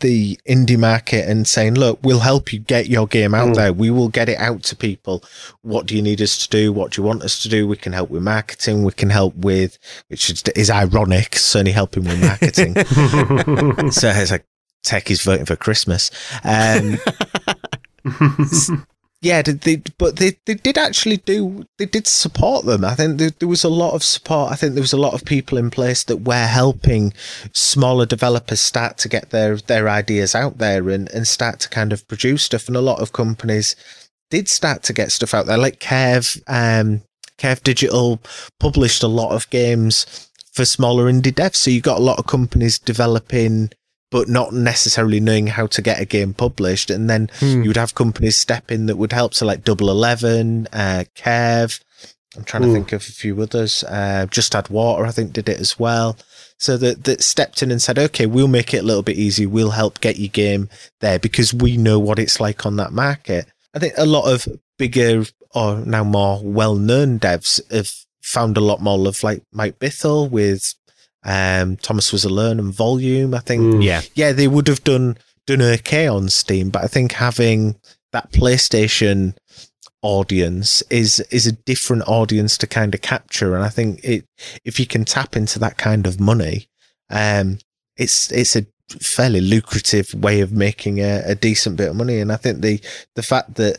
Speaker 4: the indie market and saying, "Look, we'll help you get your game out
Speaker 3: Mm.
Speaker 4: there. We will get it out to people. What do you need us to do? What do you want us to do? We can help with marketing. We can help with, which is, is ironic, Sony helping with marketing. *laughs* so it's like tech is voting for Christmas. Um, *laughs* yeah, they, but they, they did actually do, they did support them. I think there, there was a lot of support. I think there was a lot of people in place that were helping smaller developers start to get their, their ideas out there and, and start to kind of produce stuff. And a lot of companies did start to get stuff out there, like Curve, um, Digital published a lot of games for smaller indie devs. So you got a lot of companies developing, but not necessarily knowing how to get a game published. And then
Speaker 2: Hmm.
Speaker 4: you would have companies step in that would help. So like Double Eleven, uh, Curve. I'm trying to
Speaker 3: Hmm.
Speaker 4: think of a few others. Uh, Just Add Water, I think, did it as well. So that that stepped in and said, okay, we'll make it a little bit easy. We'll help get your game there because we know what it's like on that market. I think a lot of bigger or now more well-known devs have found a lot more love, like Mike Bithell with um, Thomas Was Alone and Volume. I think
Speaker 3: Mm.
Speaker 2: Yeah,
Speaker 4: yeah, they would have done done okay on Steam, but I think having that PlayStation audience is is a different audience to kind of capture, and I think it if you can tap into that kind of money, um, it's it's a fairly lucrative way of making a, a decent bit of money, and I think the the fact that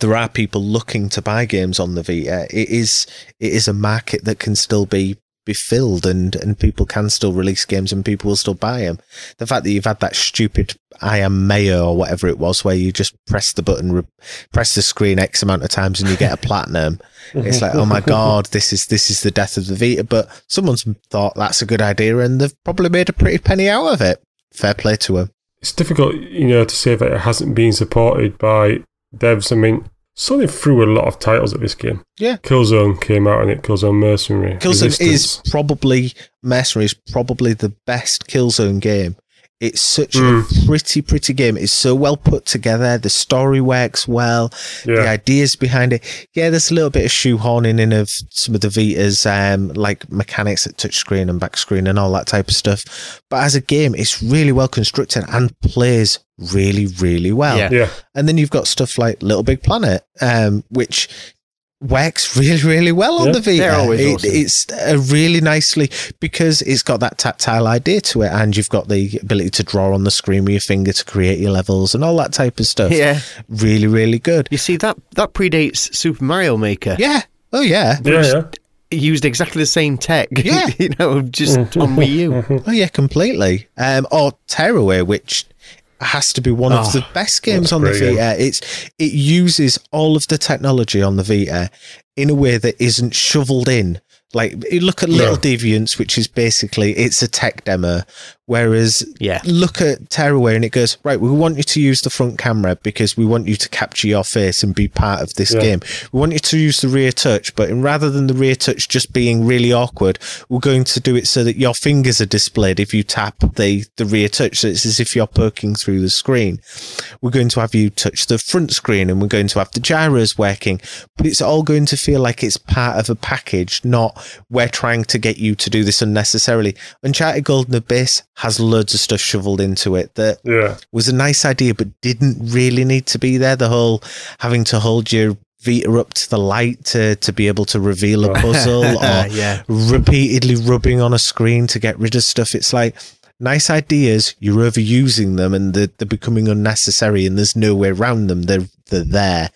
Speaker 4: there are people looking to buy games on the Vita, it is it is a market that can still be be filled and and people can still release games and people will still buy them. The fact that you've had that stupid I am mayor or whatever it was where you just press the button, re- press the screen X amount of times and you get a *laughs* platinum. It's like, oh my god, this is this is the death of the Vita. But someone's thought that's a good idea and they've probably made a pretty penny out of it. Fair play to them.
Speaker 3: it's difficult, you know, to say that it hasn't been supported by devs. I mean, Sony threw a lot of titles at this game.
Speaker 4: Yeah.
Speaker 3: Killzone came out and it, Killzone Mercenary.
Speaker 4: Killzone is probably Mercenary is probably the best Killzone game. It's such
Speaker 3: Mm.
Speaker 4: a pretty, pretty game. It's so well put together. The story works well. The ideas behind it. Yeah, there's a little bit of shoehorning in of some of the Vita's um, like mechanics at touchscreen and back screen and all that type of stuff. But as a game, it's really well constructed and plays really, really well.
Speaker 2: Yeah.
Speaker 3: Yeah.
Speaker 4: And then you've got stuff like LittleBigPlanet, um, which works *laughs* really, really well on the Vita.
Speaker 2: they're always
Speaker 4: It-
Speaker 2: awesome.
Speaker 4: It's a really nicely because it's got that tactile idea to it, and you've got the ability to draw on the screen with your finger to create your levels and all that type of stuff.
Speaker 2: yeah.
Speaker 4: Really, really good.
Speaker 2: You see that that predates Super Mario Maker.
Speaker 4: Yeah. Oh yeah.
Speaker 3: Yeah, yeah.
Speaker 2: Used exactly the same tech. *laughs*
Speaker 4: Yeah.
Speaker 2: you know, just on Wii U.
Speaker 4: Oh yeah, completely. Um, or Tearaway, which has to be one of
Speaker 2: Oh,
Speaker 4: the best games on the
Speaker 3: brilliant.
Speaker 4: Vita. It's it uses all of the technology on the Vita in a way that isn't shoveled in. Like you look at Little
Speaker 3: No.
Speaker 4: Deviants, which is basically it's a tech demo, whereas
Speaker 2: Yeah.
Speaker 4: look at Tearaway and it goes right. We want you to use the front camera because we want you to capture your face and be part of this
Speaker 3: Yeah.
Speaker 4: game. We want you to use the rear touch, but in, rather than the rear touch just being really awkward, we're going to do it so that your fingers are displayed if you tap the the rear touch. So it's as if you're poking through the screen. We're going to have you touch the front screen, and we're going to have the gyros working, but it's all going to feel like it's part of a package, not we're trying to get you to do this unnecessarily. Uncharted Golden Abyss has loads of stuff shoveled into it that
Speaker 3: Yeah.
Speaker 4: was a nice idea, but didn't really need to be there. The whole having to hold your Vita up to the light to, to be able to reveal a puzzle *laughs* or
Speaker 2: yeah.
Speaker 4: repeatedly rubbing on a screen to get rid of stuff. It's like nice ideas, you're overusing them and they're, they're becoming unnecessary and there's no way around them. They're, they're there,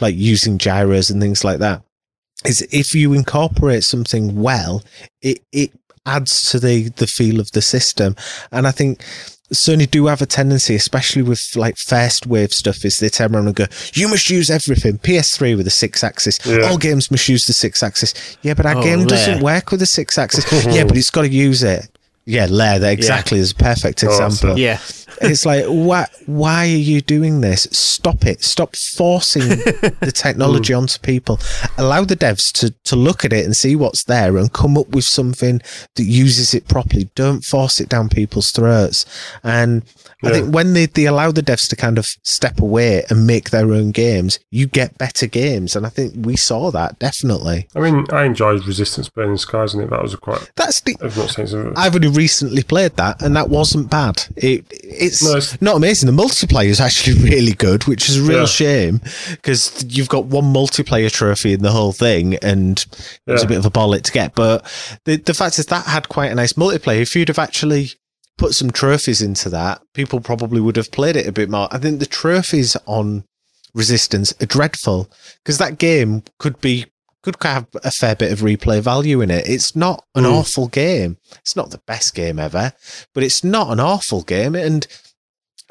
Speaker 4: like using gyros and things like that. Is if you incorporate something well, it, it adds to the, the feel of the system. And I think Sony do have a tendency, especially with like first wave stuff, is they turn around and go, "You must use everything." PS3 with a Sixaxis.
Speaker 3: Yeah.
Speaker 4: All games must use the Sixaxis. Yeah, but our
Speaker 2: Oh,
Speaker 4: game doesn't work with the Sixaxis. *laughs* yeah, but it's got to use it. Yeah, Lair, that exactly is a perfect
Speaker 3: that's
Speaker 4: example.
Speaker 2: Yeah.
Speaker 4: It's like why why are you doing this? Stop it! Stop forcing the *laughs* technology hmm. onto people. Allow the devs to to look at it and see what's there and come up with something that uses it properly. Don't force it down people's throats. And I think when they, they allow the devs to kind of step away and make their own games, you get better games. And I think we saw that definitely.
Speaker 3: I mean, I enjoyed Resistance Burning Skies, and it that was a quite.
Speaker 4: That's the
Speaker 3: I've not seen some.
Speaker 4: I've only recently played that, and that wasn't bad. It it's,
Speaker 3: it's-
Speaker 4: not amazing. The multiplayer is actually *laughs* really good, which is a real
Speaker 3: Yeah.
Speaker 4: shame because you've got one multiplayer trophy in the whole thing, and it was a bit of a bollet to get. But the the fact is that had quite a nice multiplayer. If you'd have actually put some trophies into that, people probably would have played it a bit more. I think the trophies on Resistance are dreadful because that game could be could have a fair bit of replay value in it. It's not an
Speaker 3: Mm.
Speaker 4: awful game. It's not the best game ever, but it's not an awful game. And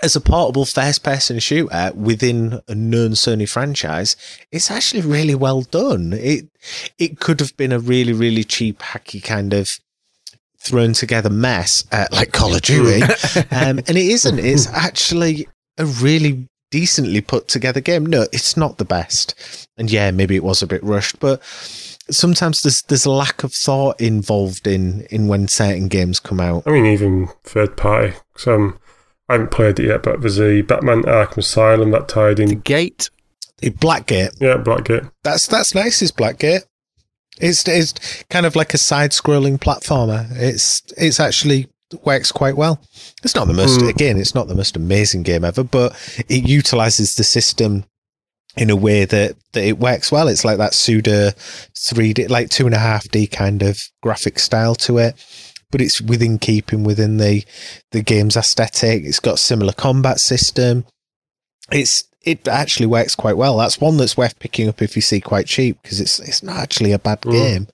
Speaker 4: as a portable first person shooter within a known Sony franchise, it's actually really well done. It it could have been a really, really cheap, hacky kind of thrown together mess uh, like Call of Duty. *laughs* um, and it isn't. It's actually a really decently put together game. No, it's not the best. And yeah, maybe it was a bit rushed, but sometimes there's there's a lack of thought involved in in when certain games come out.
Speaker 3: I mean, even third party. So um, I haven't played it yet, but there's a Batman Arkham Asylum that tied in.
Speaker 2: Gate.
Speaker 4: The Blackgate,
Speaker 3: Yeah, Blackgate.
Speaker 4: that's that's nice. Is Blackgate? It's it's kind of like a side-scrolling platformer. It's it's actually works quite well. It's not the most
Speaker 3: Mm.
Speaker 4: again. It's not the most amazing game ever, but it utilizes the system in a way that that it works well. It's like that pseudo three D, like two and a half D kind of graphic style to it. But it's within keeping within the the game's aesthetic. It's got a similar combat system. It's it actually works quite well. That's one that's worth picking up if you see quite cheap because it's it's not actually a bad
Speaker 3: Mm.
Speaker 4: game.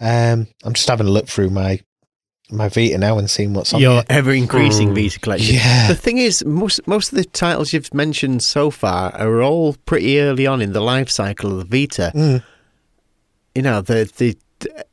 Speaker 4: Um, I'm just having a look through my my Vita now and seeing what's on
Speaker 2: Your
Speaker 4: there.
Speaker 2: ever increasing
Speaker 3: Mm.
Speaker 2: Vita collection.
Speaker 4: Yeah.
Speaker 2: The thing is, most most of the titles you've mentioned so far are all pretty early on in the life cycle of the Vita.
Speaker 4: Mm.
Speaker 2: You know, the the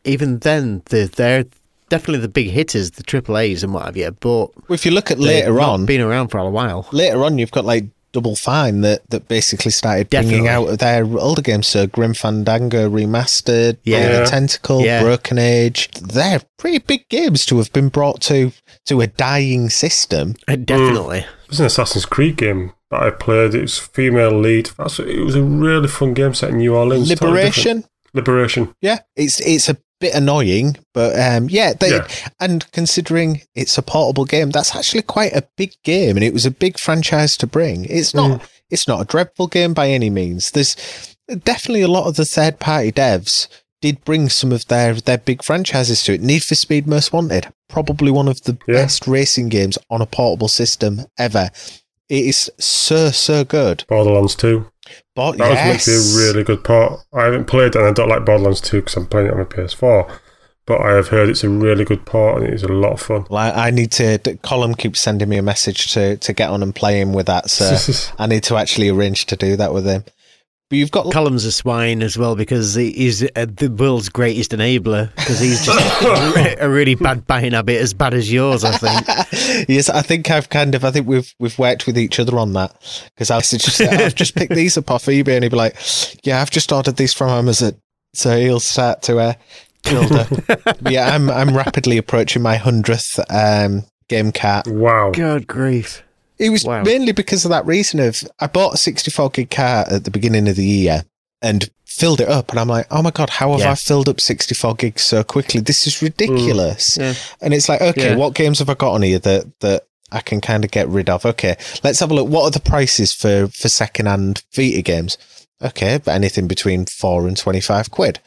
Speaker 2: even then the, they're definitely the big hitters, the triple A's and what have you. But
Speaker 4: Well, if you look at later on,
Speaker 2: been around for a while.
Speaker 4: later on, you've got like Double Fine that, that basically started bringing out of their older games. So Grim Fandango remastered,
Speaker 2: Yeah.
Speaker 4: Blade
Speaker 3: Yeah.
Speaker 4: Tentacle,
Speaker 2: Yeah.
Speaker 4: Broken Age. They're pretty big games to have been brought to to a dying system.
Speaker 2: Uh, definitely, mm. Definitely.
Speaker 3: There's an Assassin's Creed game that I played. It was female lead. That's, it was a really fun game set in New Orleans. totally.
Speaker 4: Liberation,
Speaker 3: Liberation.
Speaker 4: yeah, it's it's a bit annoying, but um, yeah, they,
Speaker 3: Yeah.
Speaker 4: and considering it's a portable game, that's actually quite a big game, and it was a big franchise to bring. It's not it's not a dreadful game by any means. There's definitely a lot of the third party devs did bring some of their their big franchises to it. Need for Speed Most Wanted, probably one of the
Speaker 3: Yeah.
Speaker 4: best racing games on a portable system ever. It is so so good.
Speaker 3: Borderlands 2. That
Speaker 4: yes,
Speaker 3: was meant to be a really good part. I haven't played and I don't like Borderlands 2 because I'm playing it on my PS4. But I have heard it's a really good part and it is a lot of fun.
Speaker 4: Like I need to. Colin keeps sending me a message to to get on and play him with that. So *laughs* I need to actually arrange to do that with him. But you've got
Speaker 2: Callum's a swine as well because he's uh, the world's greatest enabler because he's just a, *laughs* a really bad buying habit, as bad as yours, I think. *laughs*
Speaker 4: yes, I think I've kind of. I think we've we've worked with each other on that because I've just I've just picked these up off eBay and he'd be like, "Yeah, I've just ordered these from Amazon." So he'll start to uh, build up. *laughs* Yeah, I'm I'm rapidly approaching my hundredth um, game cart.
Speaker 3: Wow.
Speaker 2: God grief.
Speaker 4: It was
Speaker 2: Wow.
Speaker 4: mainly because of that reason of I bought a 64 gig cart at the beginning of the year and filled it up and I'm like, oh my god, how have
Speaker 2: Yeah.
Speaker 4: I filled up 64 gigs so quickly? This is ridiculous. Mm.
Speaker 2: Yeah.
Speaker 4: And it's like, okay,
Speaker 2: Yeah.
Speaker 4: what games have I got on here that that I can kind of get rid of? Okay, let's have a look. What are the prices for for second hand Vita games? Okay, but anything between four and 25 quid.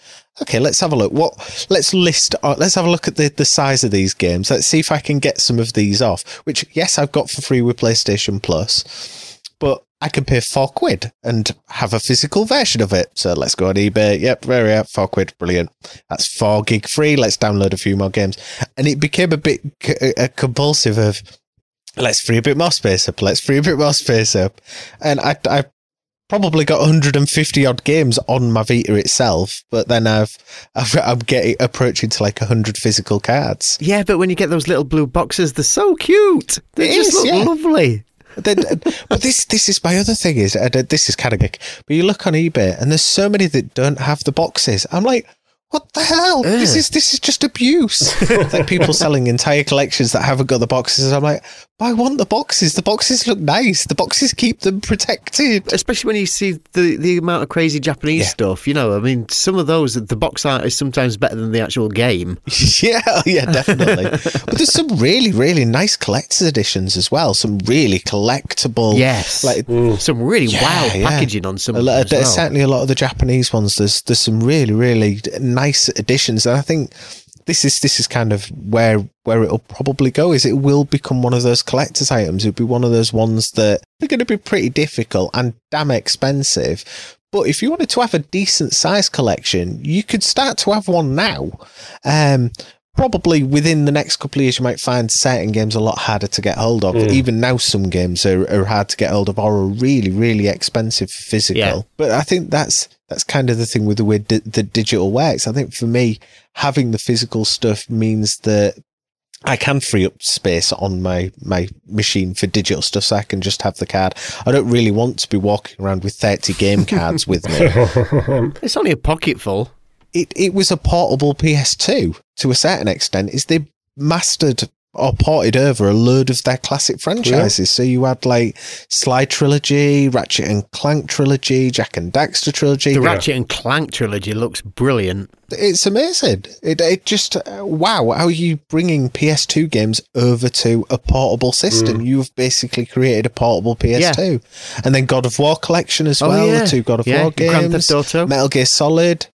Speaker 4: Okay, let's have a look. What? Let's list. Uh, let's have a look at the the size of these games. Let's see if I can get some of these off. Which, yes, I've got for free with PlayStation Plus, but I can pay four quid and have a physical version of it. So let's go on eBay. Yep, very up. Four quid, brilliant. That's four gig free. Let's download a few more games, and it became a bit c- a compulsive of let's free a bit more space up. Let's free a bit more space up, and I I probably got 150 odd games on my Vita itself, but then I've, I've I'm getting approaching to like 100 physical cards.
Speaker 2: Yeah, but when you get those little blue boxes, they're so cute. They
Speaker 4: It
Speaker 2: just
Speaker 4: is,
Speaker 2: look
Speaker 4: yeah.
Speaker 2: lovely.
Speaker 4: But this this is my other thing is uh, this is kind of big. But you look on eBay and there's so many that don't have the boxes. I'm like, what the hell? This is this is just abuse. *laughs* Like people selling entire collections that haven't got the boxes. I'm like, but I want the boxes. The boxes look nice. The boxes keep them protected.
Speaker 2: Especially when you see the, the amount of crazy Japanese
Speaker 4: Yeah.
Speaker 2: stuff. You know, I mean, some of those, the box art is sometimes better than the actual game. *laughs*
Speaker 4: yeah, oh, yeah, definitely. *laughs* but there's some really, really nice collector's editions as well. Some really collectible.
Speaker 2: Yes.
Speaker 4: Like mm.
Speaker 2: Some really
Speaker 4: Yeah,
Speaker 2: wow
Speaker 4: yeah.
Speaker 2: packaging on some
Speaker 4: A
Speaker 2: of
Speaker 4: lot,
Speaker 2: them.
Speaker 4: of-
Speaker 2: as
Speaker 4: there's
Speaker 2: well.
Speaker 4: certainly a lot of the Japanese ones. There's there's some really really nice additions, and I think this is this is kind of where where it'll probably go. Is it will become one of those collector's items. It'll be one of those ones that are going to be pretty difficult and damn expensive. But if you wanted to have a decent size collection, you could start to have one now. Um, probably within the next couple of years, you might find certain games a lot harder to get hold of.
Speaker 3: Mm.
Speaker 4: Even now, some games are, are hard to get hold of or are really, really expensive physical.
Speaker 2: Yeah.
Speaker 4: But I think that's that's kind of the thing with the way di- the digital works. I think for me, having the physical stuff means that I can free up space on my my machine for digital stuff, so I can just have the card. I don't really want to be walking around with thirty game *laughs* cards with me. *laughs*
Speaker 2: It's only a pocket full.
Speaker 4: It it was a portable PS2 to a certain extent. Is they mastered or ported over a load of their classic franchises. So you had like Sly trilogy, Ratchet and Clank trilogy, Jak and Daxter trilogy.
Speaker 2: The Ratchet and Clank trilogy looks brilliant.
Speaker 4: It's amazing. It, it just uh, wow. How are you bringing PS2 games over to a portable system?
Speaker 2: Mm.
Speaker 4: You've basically created a portable PS2, and then God of War collection as
Speaker 2: Oh,
Speaker 4: well.
Speaker 2: yeah.
Speaker 4: The two God of
Speaker 2: Yeah,
Speaker 4: War games,
Speaker 2: Grand Theft Auto.
Speaker 4: Metal Gear Solid,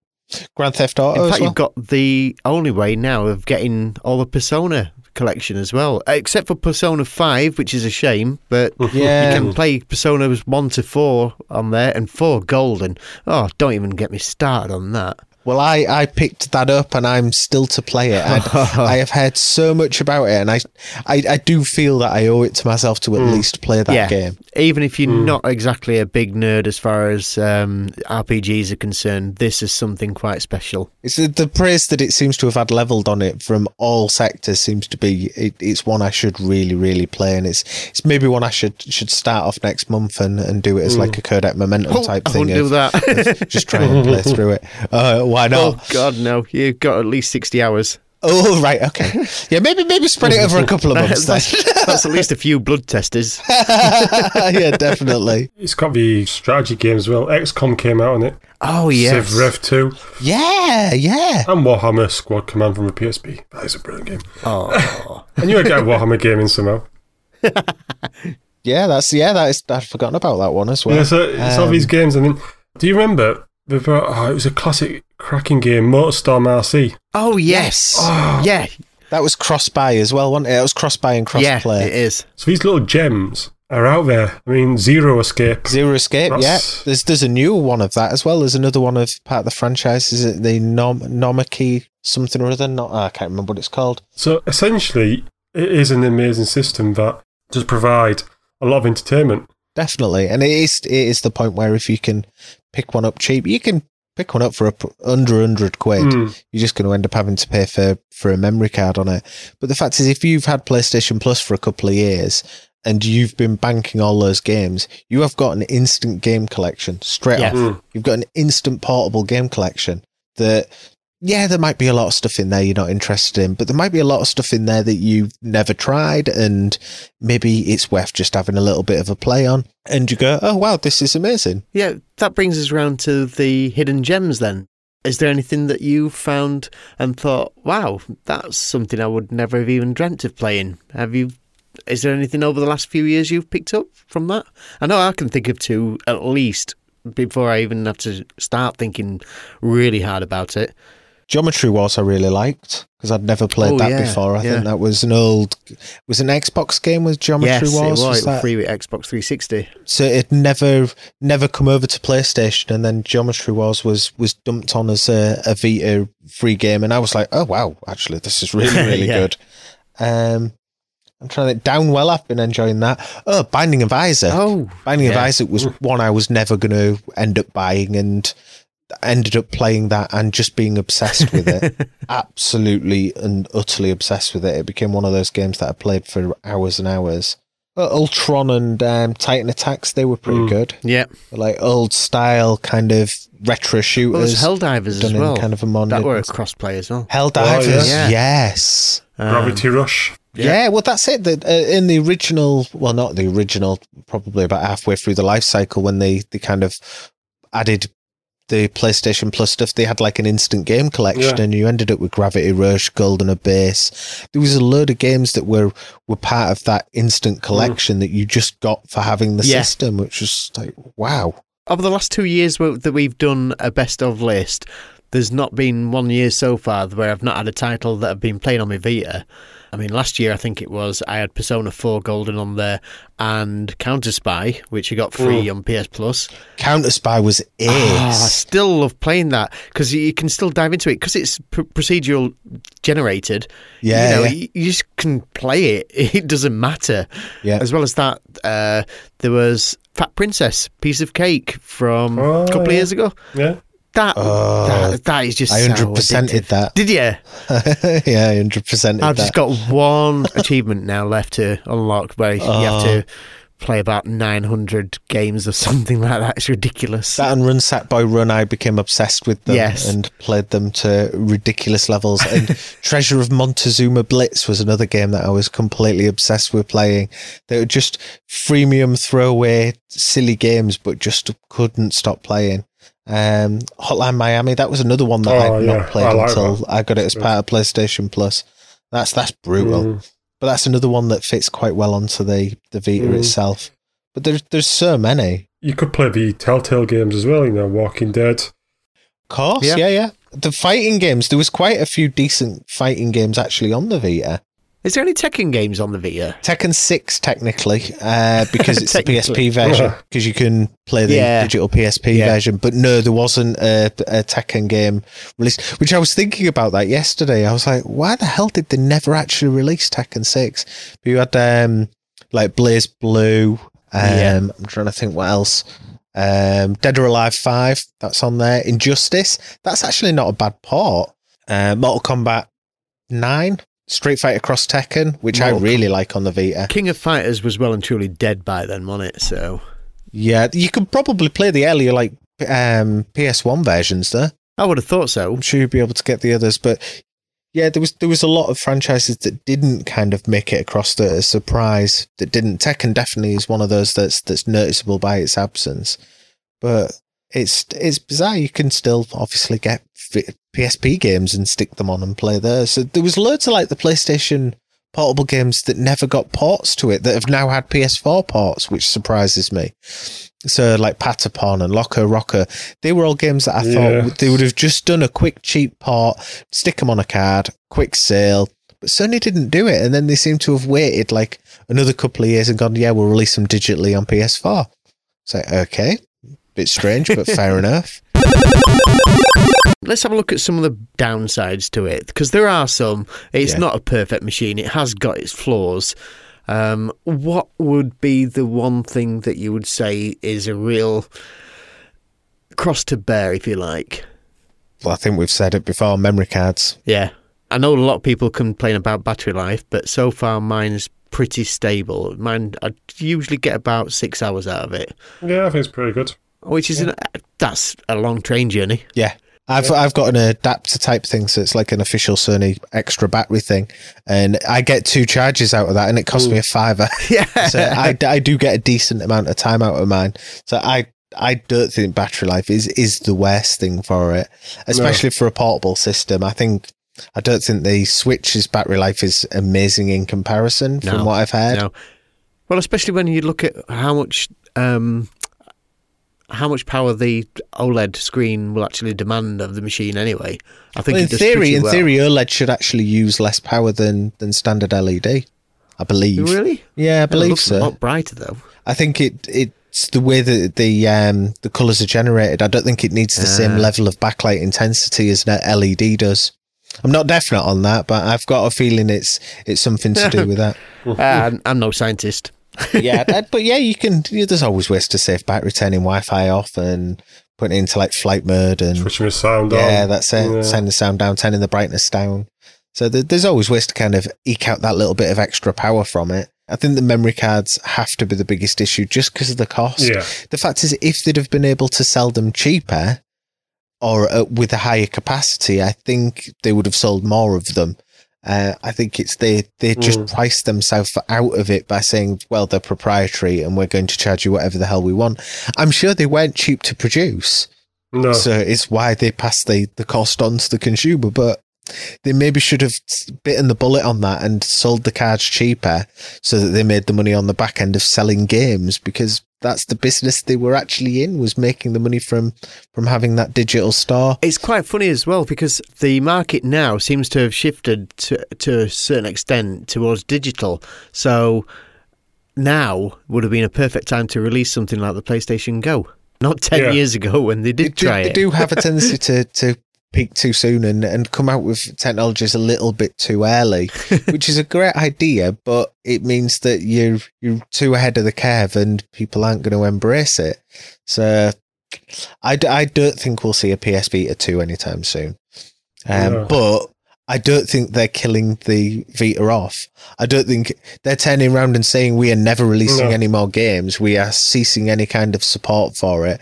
Speaker 4: Grand Theft Auto.
Speaker 2: In fact,
Speaker 4: well.
Speaker 2: you've got the only way now of getting all the Persona collection as well, except for Persona 5, which is a shame, but *laughs*
Speaker 4: Yeah.
Speaker 2: you can play Personas 1 to 4 on there and 4 golden. Oh, don't even get me started on that.
Speaker 4: Well, I, I picked that up and I'm still to play it. And *laughs* I have heard so much about it, and I, I I do feel that I owe it to myself to at least play that
Speaker 2: yeah,
Speaker 4: game.
Speaker 2: even if you're not exactly a big nerd as far as um, RPGs are concerned, this is something quite special.
Speaker 4: It's the, the praise that it seems to have had leveled on it from all sectors seems to be it, it's one I should really really play, and it's it's maybe one I should should start off next month and, and do it as like a codec momentum
Speaker 2: Oh,
Speaker 4: type
Speaker 2: I
Speaker 4: thing.
Speaker 2: wouldn't do that. *laughs*
Speaker 4: just try and play through it. *laughs* Uh, why not?
Speaker 2: oh, God, no. You've got at least 60 hours.
Speaker 4: Oh, right, okay. Yeah, maybe maybe spread it over a couple of *laughs* months. then.
Speaker 2: that's, that's at least a few blood testers. *laughs*
Speaker 4: yeah, definitely.
Speaker 3: It's got the strategy game as well. XCOM came out on it.
Speaker 2: Oh, yeah,
Speaker 3: Civ Rev 2
Speaker 4: Yeah, yeah.
Speaker 3: and Warhammer Squad Command from the PSP. That is a brilliant game.
Speaker 2: Oh. *laughs*
Speaker 3: And you get a Warhammer game in somehow.
Speaker 4: Yeah, that's yeah. That is. I'd forgotten about that one as well.
Speaker 3: yeah, so it's all
Speaker 4: Um,
Speaker 3: these games. I mean, do you remember? The- Oh, it was a classic cracking game, MotorStorm RC.
Speaker 2: Oh, yes. Oh. Yeah.
Speaker 4: That was cross buy as well, wasn't it? It was cross buy and cross
Speaker 2: Yeah,
Speaker 4: play.
Speaker 2: it is.
Speaker 3: So these little gems are out there. I mean, Zero Escape.
Speaker 4: Zero Escape,
Speaker 3: That's-
Speaker 4: yeah. There's there's a new one of that as well. There's another one of part of the franchise. Is it the Nom Nomaki something or other? Not I can't remember what it's called.
Speaker 3: So essentially, it is an amazing system that does provide a lot of entertainment.
Speaker 4: Definitely, and it is it is the point where if you can pick one up cheap, you can pick one up for a, p- under hundred quid.
Speaker 3: Mm.
Speaker 4: You're just going to end up having to pay for for a memory card on it. But the fact is, if you've had PlayStation Plus for a couple of years. And you've been banking all those games. You have got an instant game collection straight
Speaker 2: Yeah.
Speaker 4: off.
Speaker 3: Mm.
Speaker 4: You've got an instant portable game collection that, yeah, there might be a lot of stuff in there you're not interested in, but there might be a lot of stuff in there that you've never tried, and maybe it's worth just having a little bit of a play on. And you go, oh, wow, this is amazing.
Speaker 2: Yeah, that brings us round to the hidden gems then. Is there anything that you found and thought, wow, that's something I would never have even dreamt of playing? Have you? Is there anything over the last few years you've picked up from that? I know I can think of two at least before I even have to start thinking really hard about it.
Speaker 4: Geometry Wars I really liked because I'd never played
Speaker 2: Oh,
Speaker 4: that
Speaker 2: yeah,
Speaker 4: before. I
Speaker 2: yeah.
Speaker 4: think that was an old, was an Xbox game with Geometry
Speaker 2: yes,
Speaker 4: Wars.
Speaker 2: it was.
Speaker 4: was that?
Speaker 2: free with Xbox 360.
Speaker 4: so it never never come over to PlayStation, and then Geometry Wars was was dumped on as a, a Vita free game, and I was like, oh wow, actually this is really *laughs* really
Speaker 2: Yeah.
Speaker 4: good. Um, I'm trying to Downwell. I've been enjoying that. Oh, Binding of Isaac.
Speaker 2: Oh,
Speaker 4: Binding of. Isaac was one I was never going to end up buying, and ended up playing that and just being obsessed with it. *laughs* Absolutely and utterly obsessed with it. It became one of those games that I played for hours and hours. Uh, Ultratron and um, Titan Attacks, they were pretty
Speaker 3: Mm.
Speaker 4: good.
Speaker 2: Yeah.
Speaker 4: Like old style kind of retro
Speaker 2: Well,
Speaker 4: shooters.
Speaker 2: there's Helldivers
Speaker 4: done
Speaker 2: as
Speaker 4: in
Speaker 2: well.
Speaker 4: kind of a modern.
Speaker 2: that were a cross-play as well.
Speaker 4: Helldivers,
Speaker 3: Oh,
Speaker 2: yeah.
Speaker 4: yes.
Speaker 2: Um,
Speaker 3: Gravity Rush.
Speaker 2: Yeah.
Speaker 4: Yeah. well, that's it. The, uh, in the original, well, not the original, probably about halfway through the life cycle when they, they kind of added the PlayStation Plus stuff, they had like an instant game collection,
Speaker 3: Yeah.
Speaker 4: and you ended up with Gravity Rush, Golden Abyss. There was a load of games that were were part of that instant mm. collection that you just got for having the
Speaker 2: Yeah.
Speaker 4: system, which was like wow.
Speaker 2: Over the last two years that we've done a best of list, there's not been one year so far where I've not had a title that I've been playing on my Vita. I mean, last year I think it was I had Persona 4 Golden on there and CounterSpy, which I got free on PS Plus.
Speaker 4: CounterSpy was ace.
Speaker 2: Ah, I still love playing that because you can still dive into it because it's pr- procedural generated.
Speaker 4: Yeah,
Speaker 2: you, know,
Speaker 4: yeah.
Speaker 2: you, you just can play it. *laughs* It doesn't matter.
Speaker 4: Yeah.
Speaker 2: As well as that, uh, there was Fat Princess, piece of cake from
Speaker 3: Oh,
Speaker 2: a couple of years ago.
Speaker 3: Yeah.
Speaker 2: That,
Speaker 4: Oh,
Speaker 2: that that is just
Speaker 4: I 100%ed
Speaker 2: addictive.
Speaker 4: that.
Speaker 2: Did you? *laughs*
Speaker 4: yeah, hundred percent.
Speaker 2: I've just got one *laughs* achievement now left to unlock where you have to oh. play about 900 games or *laughs* something like that. It's ridiculous.
Speaker 4: That and Run Sackboy Run, I became obsessed with them
Speaker 2: Yes.
Speaker 4: and played them to ridiculous levels. And Treasure of Montezuma Blitz was another game that I was completely obsessed with playing. They were just freemium throwaway silly games, but just couldn't stop playing. Um, Hotline Miami, that was another one that
Speaker 3: Oh,
Speaker 4: I'd
Speaker 3: yeah.
Speaker 4: not played
Speaker 3: I like
Speaker 4: until
Speaker 3: that.
Speaker 4: I got it as part of PlayStation Plus. That's that's brutal.
Speaker 3: Mm.
Speaker 4: But that's another one that fits quite well onto the, the Vita
Speaker 3: Mm.
Speaker 4: itself. But there's there's so many.
Speaker 3: You could play the Telltale games as well, you know, Walking Dead.
Speaker 4: Of course,
Speaker 2: Yeah.
Speaker 4: yeah. yeah, The fighting games, there was quite a few decent fighting games actually on the Vita.
Speaker 2: Is there any Tekken games on the Vita?
Speaker 4: Tekken 6, technically, uh, because it's the *laughs* PSP version, because you can play the
Speaker 2: Yeah.
Speaker 4: digital PSP
Speaker 2: Yeah.
Speaker 4: version. But no, there wasn't a, a Tekken game released, which I was thinking about that yesterday. I was like, why the hell did they never actually release Tekken 6? But you had um, like BlazBlue. Um,
Speaker 2: Yeah.
Speaker 4: I'm trying to think what else. Um, Dead or Alive 5, that's on there. Injustice, that's actually not a bad port. Uh, Mortal Kombat 9, Street Fighter Cross Tekken, which I
Speaker 2: Mortal
Speaker 4: really like on the Vita.
Speaker 2: King of Fighters was well and truly dead by then, wasn't it? So
Speaker 4: Yeah, you could probably play the earlier like um, PS1 versions there.
Speaker 2: I would have thought so.
Speaker 4: I'm sure you'd be able to get the others, but yeah, there was there was a lot of franchises that didn't kind of make it across the a surprise that didn't. Tekken definitely is one of those that's that's noticeable by its absence, but it's it's bizarre. You can still obviously get v- PSP games and stick them on and play there. So there was loads of like the PlayStation portable games that never got ports to it that have now had PS4 ports, which surprises me. So like Patapon and LocoRoco, they were all games that I
Speaker 3: Yeah.
Speaker 4: thought they would have just done a quick cheap port, stick them on a card, quick sale. But Sony didn't do it, and then they seem to have waited like another couple of years and gone, "Yeah, we'll release them digitally on PS4." It's like, okay, bit strange, but fair *laughs* enough.
Speaker 2: Let's have a look at some of the downsides to it because there are some. It's
Speaker 4: Yeah.
Speaker 2: not a perfect machine. It has got its flaws. Um, what would be the one thing that you would say is a real cross to bear, if you like?
Speaker 4: Well, I think we've said it before. Memory cards.
Speaker 2: Yeah, I know a lot of people complain about battery life, but so far mine's pretty stable. Mine, I usually get about six hours out of it,
Speaker 3: Yeah, I think it's pretty good.
Speaker 2: which is an, that's a long train journey.
Speaker 4: Yeah. I've I've got an adapter type thing, so it's like an official Sony extra battery thing, and I get two charges out of that, and it costs me a fiver. *laughs*
Speaker 2: Yeah, *laughs*
Speaker 4: so I, I do get a decent amount of time out of mine. So I I don't think battery life is is the worst thing for it, especially for a portable system. I think I don't think the Switch's battery life is amazing in comparison from what I've heard.
Speaker 2: No. Well, especially when you look at how much um, how much power the OLED screen will actually demand of the machine. Anyway, I think
Speaker 4: Well, in theory, in
Speaker 2: well.
Speaker 4: theory, OLED should actually use less power than than standard LED. I believe.
Speaker 2: Really?
Speaker 4: Yeah, I believe It
Speaker 2: looks a
Speaker 4: so.
Speaker 2: lot brighter though.
Speaker 4: I think it it's the way that the um the colours are generated. I don't think it needs the same
Speaker 2: Ah.
Speaker 4: level of backlight intensity as an LED does. I'm not definite on that, but I've got a feeling it's it's something to do *laughs* with that.
Speaker 2: Uh, I'm no scientist.
Speaker 4: Yeah, *laughs* that, but yeah, you can. You there's always ways to save battery, turning Wi-Fi off and putting it into like flight mode and
Speaker 3: Switching the sound
Speaker 4: yeah,
Speaker 3: on.
Speaker 4: that's it.
Speaker 3: Yeah.
Speaker 4: Turning the sound down, turning the brightness down. So there, there's always ways to kind of eke out that little bit of extra power from it. I think the memory cards have to be the biggest issue just because of the cost.
Speaker 3: Yeah.
Speaker 4: The fact is, if they'd have been able to sell them cheaper or uh, with a higher capacity, I think they would have sold more of them. Uh, I think it's they they just
Speaker 3: Mm.
Speaker 4: priced themselves out of it by saying, well, they're proprietary and we're going to charge you whatever the hell we want. I'm sure they weren't cheap to produce.
Speaker 3: No.
Speaker 4: So it's why they pass the, the cost on to the consumer. But they maybe should have bitten the bullet on that and sold the cards cheaper so that they made the money on the back end of selling games because that's the business they were actually in was making the money from from having that digital star.
Speaker 2: It's quite funny as well because the market now seems to have shifted to, to a certain extent towards digital. So now would have been a perfect time to release something like the PlayStation Go. Not 10
Speaker 3: Yeah.
Speaker 2: years ago when they
Speaker 4: They
Speaker 2: did
Speaker 4: do,
Speaker 2: try
Speaker 4: they
Speaker 2: it.
Speaker 4: do have a tendency to, to peak too soon and, and come out with technologies a little bit too early, *laughs* which is a great idea, but it means that you're you're too ahead of the curve and people aren't going to embrace it. So I, d- I don't think we'll see a PS Vita 2 anytime soon. Um,
Speaker 3: No.
Speaker 4: But I don't think they're killing the Vita off. I don't think they're turning around and saying we are never releasing
Speaker 3: No.
Speaker 4: any more games. We are ceasing any kind of support for it.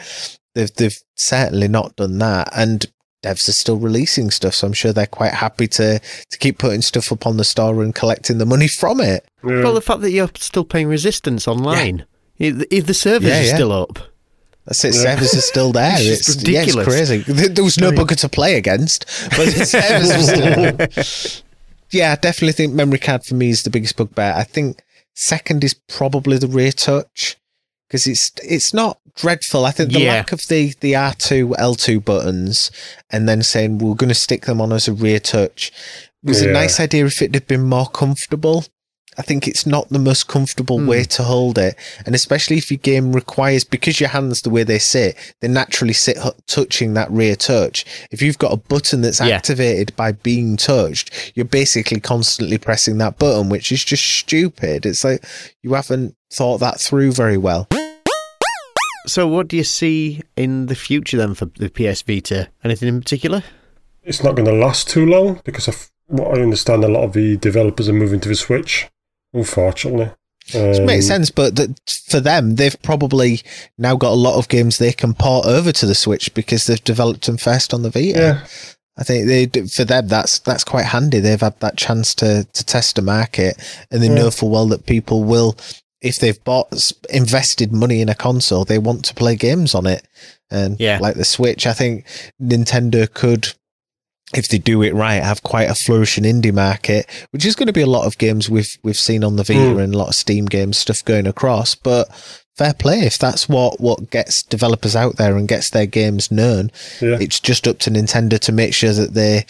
Speaker 4: They've they've certainly not done that, and devs are still releasing stuff. So I'm sure they're quite happy to to keep putting stuff up on the store and collecting the money from it.
Speaker 3: Yeah.
Speaker 2: Well, the fact that you're still paying Resistance online, if if the servers
Speaker 4: Yeah,
Speaker 2: are still up.
Speaker 4: That's it.
Speaker 3: Yeah.
Speaker 4: Servers are still *laughs* there.
Speaker 2: It's
Speaker 4: it's
Speaker 2: just
Speaker 4: yeah, it's
Speaker 2: ridiculous.
Speaker 4: crazy. There there was no
Speaker 2: I mean-
Speaker 4: bugger to play against, but the servers are still. *laughs* Yeah, I definitely think memory card for me is the biggest bugbear. I think second is probably the rear touch because it's it's not dreadful. I think the
Speaker 2: Yeah.
Speaker 4: lack of the the R two L two buttons and then saying we're going to stick them on as a rear touch was a nice idea if it had been more comfortable. I think it's not the most comfortable
Speaker 2: Hmm.
Speaker 4: way to hold it, and especially if your game requires because your hands the way they sit, they naturally sit touching that rear touch. If you've got a button that's
Speaker 2: Yeah.
Speaker 4: activated by being touched, you're basically constantly pressing that button, which is just stupid. It's like you haven't thought that through very well.
Speaker 2: So, what do you see in the future then for the PS Vita? Anything in particular?
Speaker 3: it's not going to last too long because of what I understand, a lot of the developers are moving to the Switch. Unfortunately,
Speaker 4: It
Speaker 3: um,
Speaker 4: makes sense, but th- for them, they've probably now got a lot of games they can port over to the Switch because they've developed them first on the Vita.
Speaker 3: Yeah,
Speaker 4: I think they d- for them that's that's quite handy. They've had that chance to to test a market, and they
Speaker 3: Yeah.
Speaker 4: know full well that people will, if they've bought invested money in a console, they want to play games on it. And
Speaker 2: Yeah.
Speaker 4: like the Switch, I think Nintendo could. If they do it right, have quite a flourishing indie market, which is going to be a lot of games we've we've seen on the Vita
Speaker 3: Mm.
Speaker 4: and a lot of Steam games stuff going across. But fair play if that's what what gets developers out there and gets their games known
Speaker 3: yeah.
Speaker 4: it's just up to Nintendo to make sure that they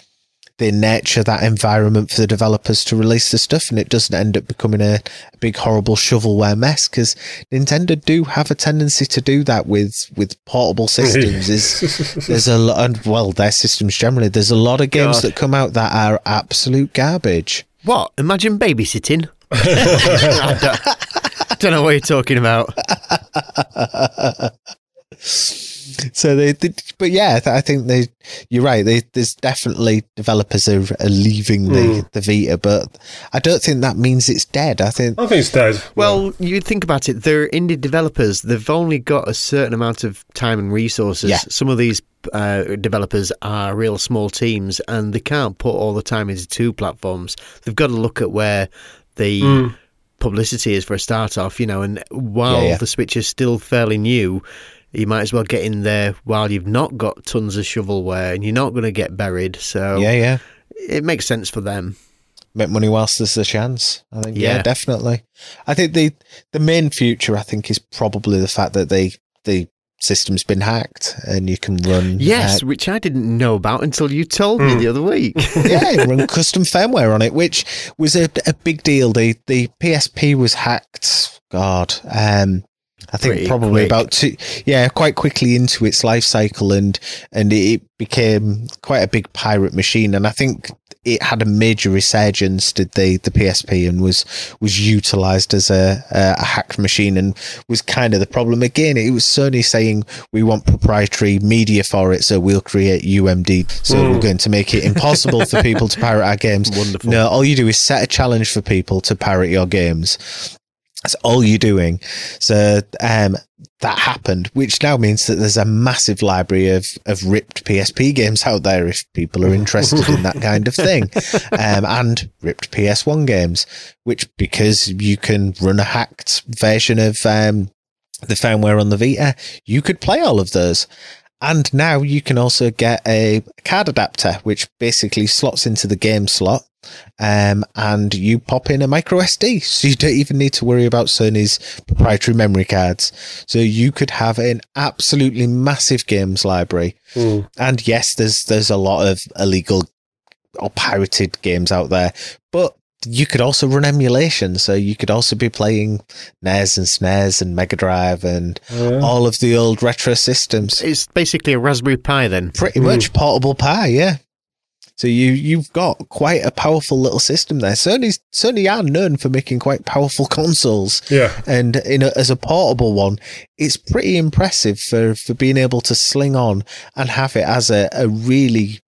Speaker 4: they nurture that environment for the developers to release the stuff and it doesn't end up becoming a, a big horrible shovelware mess because Nintendo do have a tendency to do that with with portable systems *laughs* is there's a lot and well their systems generally there's a lot of games
Speaker 2: God.
Speaker 4: that come out that are absolute garbage
Speaker 2: What? Imagine babysitting. *laughs* *laughs* I don't, don't know what you're talking about.
Speaker 4: So they, they but yeah I think they you're right they, there's definitely developers are, are leaving the,
Speaker 3: Mm.
Speaker 4: the Vita but I don't think that means it's dead I think
Speaker 3: I think it's dead.
Speaker 2: Well, you think about it, they're indie developers. They've only got a certain amount of time and resources.
Speaker 4: Yeah.
Speaker 2: Some of these uh, developers are real small teams and they can't put all the time into two platforms. They've got to look at where the
Speaker 3: Mm.
Speaker 2: publicity is for a start off, you know, and while
Speaker 4: Yeah, yeah.
Speaker 2: the Switch is still fairly new, you might as well get in there while you've not got tons of shovelware and you're not going to get buried. So
Speaker 4: yeah yeah
Speaker 2: it makes sense for them.
Speaker 4: make money whilst there's a chance. I think, yeah.
Speaker 2: Yeah.
Speaker 4: definitely. I think the the main future, I think, is probably the fact that they the system's been hacked and you can run.
Speaker 2: Yes,
Speaker 4: uh,
Speaker 2: which I didn't know about until you told me
Speaker 3: Mm.
Speaker 2: the other week. *laughs* *laughs*
Speaker 4: yeah, run custom firmware on it, which was a, a big deal. The the PSP was hacked. God, um, I think
Speaker 2: Pretty
Speaker 4: probably
Speaker 2: quick.
Speaker 4: about two. Yeah, quite quickly into its life cycle, and and it became quite a big pirate machine. And I think it had a major resurgence, did the the PSP, and was was utilized as a a hacked machine, and was kind of the problem again. It was Sony saying we want proprietary media for it, so we'll create UMD, so mm. we're going to make it impossible for people to *laughs* pirate our games.
Speaker 2: Wonderful.
Speaker 4: No, all you do is set a challenge for people to pirate your games. That's all you're doing. So um, that happened, which now means that there's a massive library of, of ripped PSP games out there if people are interested in that kind of thing. *laughs* Um, and ripped PS1 games, which because you can run a hacked version of um, the firmware on the Vita, you could play all of those. And now you can also get a card adapter, which basically slots into the game slot um, and you pop in a micro SD, so you don't even need to worry about Sony's proprietary memory cards. So you could have an absolutely massive games library. Mm. And yes, there's there's a lot of illegal or pirated games out there, but you could also run emulation, so you could also be playing NES and SNES and Mega Drive and yeah. all of the old retro systems.
Speaker 2: It's basically a Raspberry Pi, then.
Speaker 4: Pretty mm. much portable Pi, yeah. So you you've got quite a powerful little system there. Sony Sony are known for making quite powerful *laughs* consoles.
Speaker 3: Yeah,
Speaker 4: and in a, as a portable one, it's pretty impressive for for being able to sling on and have it as a, a really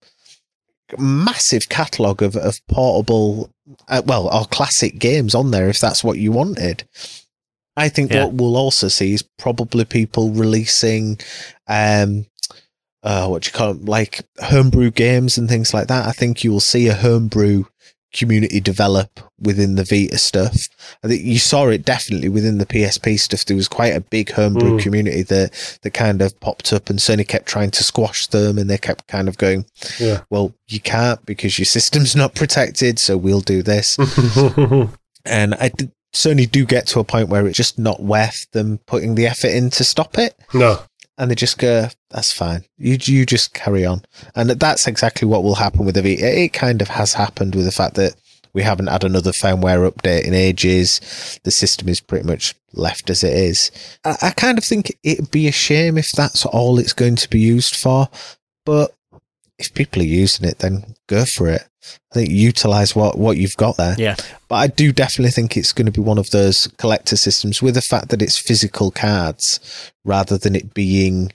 Speaker 4: massive catalog of of portable, uh, well, or classic games on there if that's what you wanted. I think yeah. what we'll also see is probably people releasing um, uh, what you call like homebrew games and things like that. I think you will see a homebrew community develop within the Vita stuff. I think you saw it definitely within the PSP stuff. There was quite a big homebrew mm. community that that kind of popped up, and Sony kept trying to squash them, and they kept kind of going,
Speaker 3: yeah.
Speaker 4: "Well, you can't because your system's not protected, so we'll do this." *laughs* and I did. Sony do get to a point where it's just not worth them putting the effort in to stop it.
Speaker 3: No
Speaker 4: and they just go, "That's fine. You you just carry on." And that's exactly what will happen with the Vita. It kind of has happened with the fact that we haven't had another firmware update in ages. The system is pretty much left as it is. I, I kind of think it'd be a shame if that's all it's going to be used for. But if people are using it, then go for it. I think utilize what, what you've got there.
Speaker 2: Yeah.
Speaker 4: But I do definitely think it's going to be one of those collector systems with the fact that it's physical cards rather than it being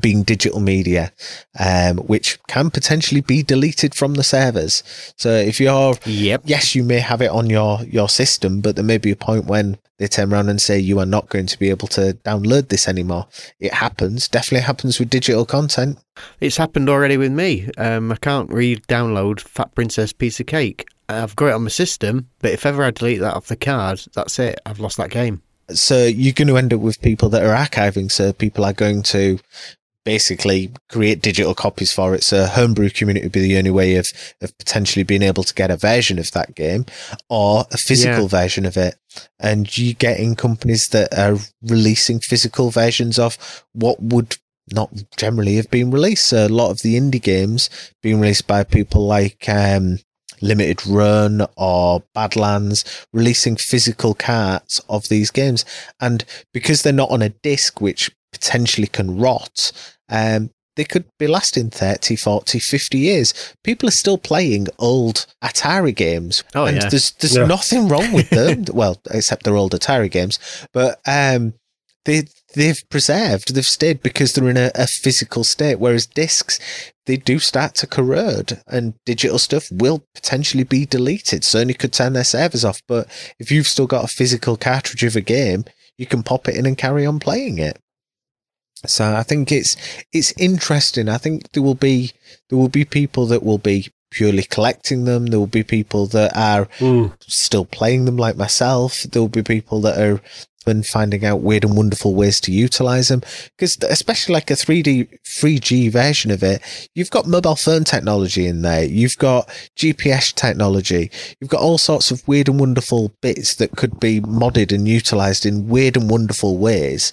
Speaker 4: being digital media, um, which can potentially be deleted from the servers. So if you're,
Speaker 2: yep.
Speaker 4: yes, you may have it on your, your system, but there may be a point when they turn around and say you are not going to be able to download this anymore. It happens. Definitely happens with digital content.
Speaker 2: It's happened already with me. Um, I can't re-download Fat Princess Piece of Cake. I've got it on my system, but if ever I delete that off the card, that's it. I've lost that game.
Speaker 4: So you're going to end up with people that are archiving. So people are going to basically create digital copies for it. So homebrew community would be the only way of, of potentially being able to get a version of that game or a physical yeah. version of it. And you getting companies that are releasing physical versions of what would not generally have been released. So a lot of the indie games being released by people like, um, Limited Run or Badlands, releasing physical carts of these games. And because they're not on a disc, which potentially can rot, um, they could be lasting 30, 40, 50 years. People are still playing old Atari games.
Speaker 2: Oh,
Speaker 4: and
Speaker 2: yeah.
Speaker 4: there's, there's
Speaker 3: yeah.
Speaker 4: nothing wrong with them. *laughs* well, except they're old Atari games. But um, they, they've preserved, they've stayed because they're in a, a physical state. Whereas discs, they do start to corrode and digital stuff will potentially be deleted. Sony could turn their servers off. But if you've still got a physical cartridge of a game, you can pop it in and carry on playing it. So I think it's it's interesting. I think there will be there will be people that will be purely collecting them. There will be people that are mm. still playing them, like myself. There will be people that are and finding out weird and wonderful ways to utilize them. Because especially like a 3D 3G version of it, you've got mobile phone technology in there. You've got GPS technology. You've got all sorts of weird and wonderful bits that could be modded and utilized in weird and wonderful ways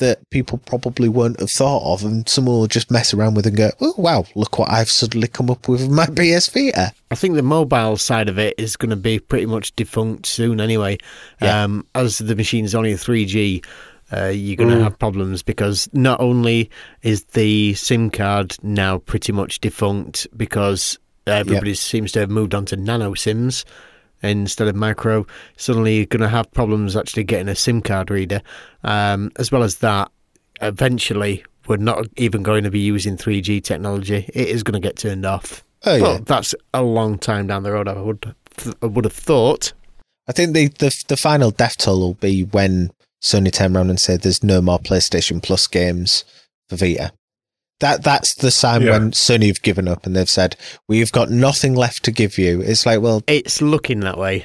Speaker 4: that people probably won't have thought of, and someone will just mess around with and go, "Oh wow, look what I've suddenly come up with my *laughs* PS Vita."
Speaker 2: I think the mobile side of it is going to be pretty much defunct soon, anyway. Yeah. Um, as the machine's only three G. Uh, you're going to mm. have problems because not only is the SIM card now pretty much defunct because everybody seems to have moved on to nano SIMs instead of micro. Suddenly, you're going to have problems actually getting a SIM card reader. Um, as well as that, eventually, we're not even going to be using 3G technology. It is going to get turned off.
Speaker 4: Oh yeah.
Speaker 2: Well, that's a long time down the road. I would I would have thought.
Speaker 4: I think the, the the final death toll will be when Sony turn around and say there's no more PlayStation Plus games for Vita. That that's the sign
Speaker 3: Yeah.
Speaker 4: when Sony have given up and they've said we've got nothing left to give you. It's like, well,
Speaker 2: It's looking that way.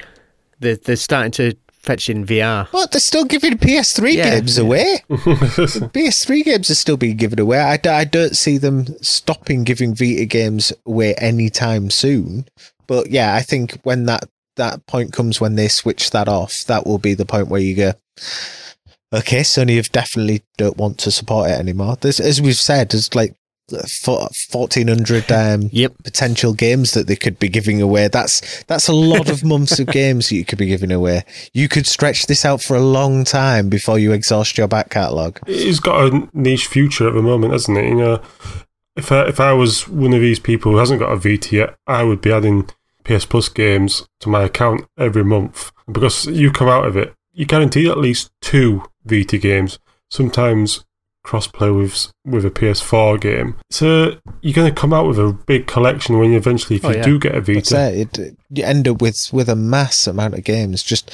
Speaker 2: They're, they're starting to fetch in VR.
Speaker 4: But They're still giving PS3
Speaker 2: Yeah.
Speaker 4: games away. *laughs* PS3 games are still being given away. I, I don't see them stopping giving Vita games away anytime soon. But yeah, I think when that that point comes when they switch that off, that will be the point where you go, okay, Sony have definitely don't want to support it anymore. There's, as we've said, there's like 1400 *laughs* um,
Speaker 2: Yep.
Speaker 4: potential games that they could be giving away. That's that's a lot of months of *laughs* games that you could be giving away. You could stretch this out for a long time before you exhaust your back catalogue.
Speaker 3: It's got a niche future at the moment, hasn't it? You know, if I, if I was one of these people who hasn't got a VT yet, I would be adding PS Plus games to my account every month because you come out of it, you guarantee at least two Vita games. Sometimes crossplay with with a PS4 game. So you're going to come out with a big collection when you eventually, if
Speaker 2: Oh,
Speaker 3: you
Speaker 2: yeah.
Speaker 3: do get a Vita.
Speaker 4: it. It- You end up with with a mass amount of games just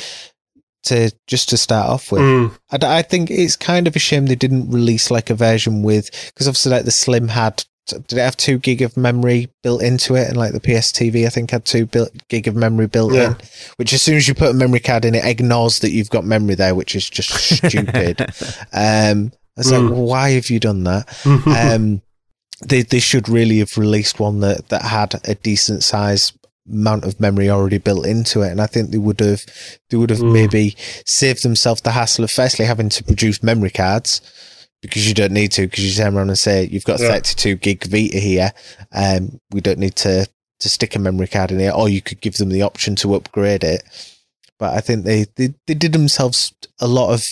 Speaker 4: to just to start off with.
Speaker 3: Mm,
Speaker 4: I, d- I think it's kind of a shame they didn't release like a version with because obviously like the Slim had did it have two gig of memory built into it and like the PS TV I think had two built, gig of memory built
Speaker 3: Yeah.
Speaker 4: in which as soon as you put a memory card in it ignores that you've got memory there which is just *laughs* stupid um I was like
Speaker 3: Mm.
Speaker 4: why have you done that *laughs* um, they they should really have released one that that had a decent size amount of memory already built into it, and I think they would have they would have
Speaker 3: Mm.
Speaker 4: maybe saved themselves the hassle of firstly having to produce memory cards because you don't need to because you turn around and say you've got
Speaker 3: Yeah.
Speaker 4: 32 gig Vita here, um, we don't need to to stick a memory card in it, or you could give them the option to upgrade it. But I think they, they, they did themselves a lot of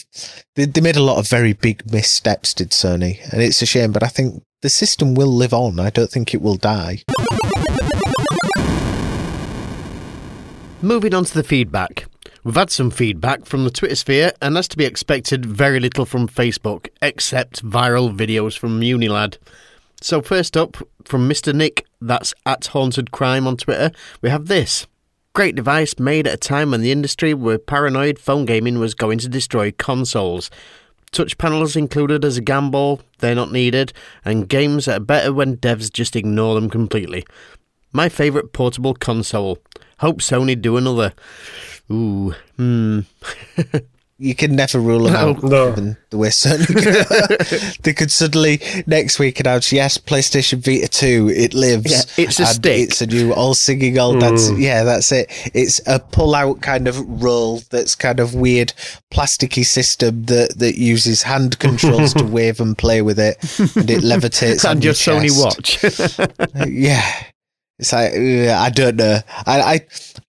Speaker 4: they, they made a lot of very big missteps, did Sony, and it's a shame. But I think the system will live on. I don't think it will die.
Speaker 2: Moving on to the feedback. We've had some feedback from the Twitter sphere, and as to be expected, very little from Facebook, except viral videos from Unilad. So, first up, from Mr. Nick, that's at Haunted Crime on Twitter, we have this. Great device made at a time when the industry were paranoid phone gaming was going to destroy consoles. Touch panels included as a gamble, they're not needed, and games are better when devs just ignore them completely. My favourite portable console. Hope Sony do another. Ooh, hmm. *laughs*
Speaker 4: You can never rule them out.
Speaker 3: No.
Speaker 4: given The way Sony, *laughs* they could suddenly next week announce, yes, PlayStation Vita Two, it lives.
Speaker 2: Yeah, it's a
Speaker 4: and
Speaker 2: stick.
Speaker 4: It's a new all singing, all dancing.
Speaker 3: Mm.
Speaker 4: Yeah, that's it. It's a pull out kind of roll that's kind of weird, plasticky system that that uses hand controls to *laughs* wave and play with it, and it levitates on
Speaker 2: and your Sony watch.
Speaker 4: yeah, it's like uh, I don't know. I, I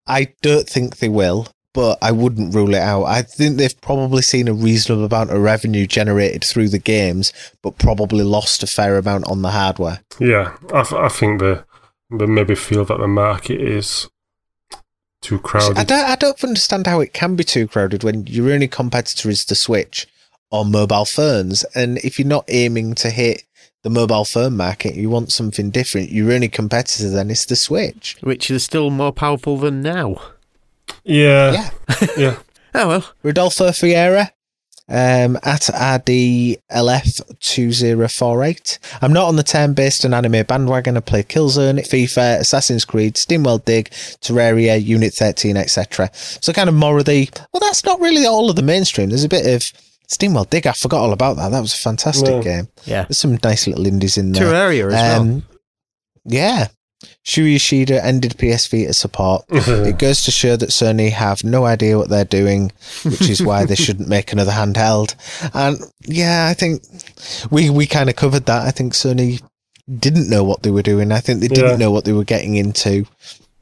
Speaker 4: I don't think they will, but I wouldn't rule it out. I think they've probably seen a reasonable amount of revenue generated through the games, but probably lost a fair amount on the hardware.
Speaker 3: Yeah, I, th- I think they, they maybe feel that the market is too crowded.
Speaker 4: I don't I don't understand how it can be too crowded when your only competitor is the Switch or mobile phones, and if you're not aiming to hit the mobile phone market, you want something different. Your only competitor then is the Switch.
Speaker 2: Which is still more powerful than now.
Speaker 3: Yeah,
Speaker 4: Yeah. *laughs*
Speaker 3: yeah.
Speaker 2: Oh well.
Speaker 4: Rodolfo Fiera um, at RDLF2048. I'm not on the turn based and anime bandwagon. I play Killzone, FIFA, Assassin's Creed, Steamworld Dig, Terraria, Unit 13, etc. So kind of more of the, well, that's not really all of the mainstream. There's a bit of Steamworld Dig. I forgot all about that. That was a fantastic
Speaker 3: Yeah.
Speaker 4: game.
Speaker 2: Yeah.
Speaker 4: There's some nice little indies in there.
Speaker 2: Terraria as well.
Speaker 4: Um, yeah. Shuhei Yoshida ended PS Vita support. *laughs* It goes to show that Sony have no idea what they're doing, which is why they shouldn't make another handheld. And yeah, I think we we kind of covered that. I think Sony didn't know what they were doing. I think they didn't
Speaker 3: Yeah.
Speaker 4: know what they were getting into.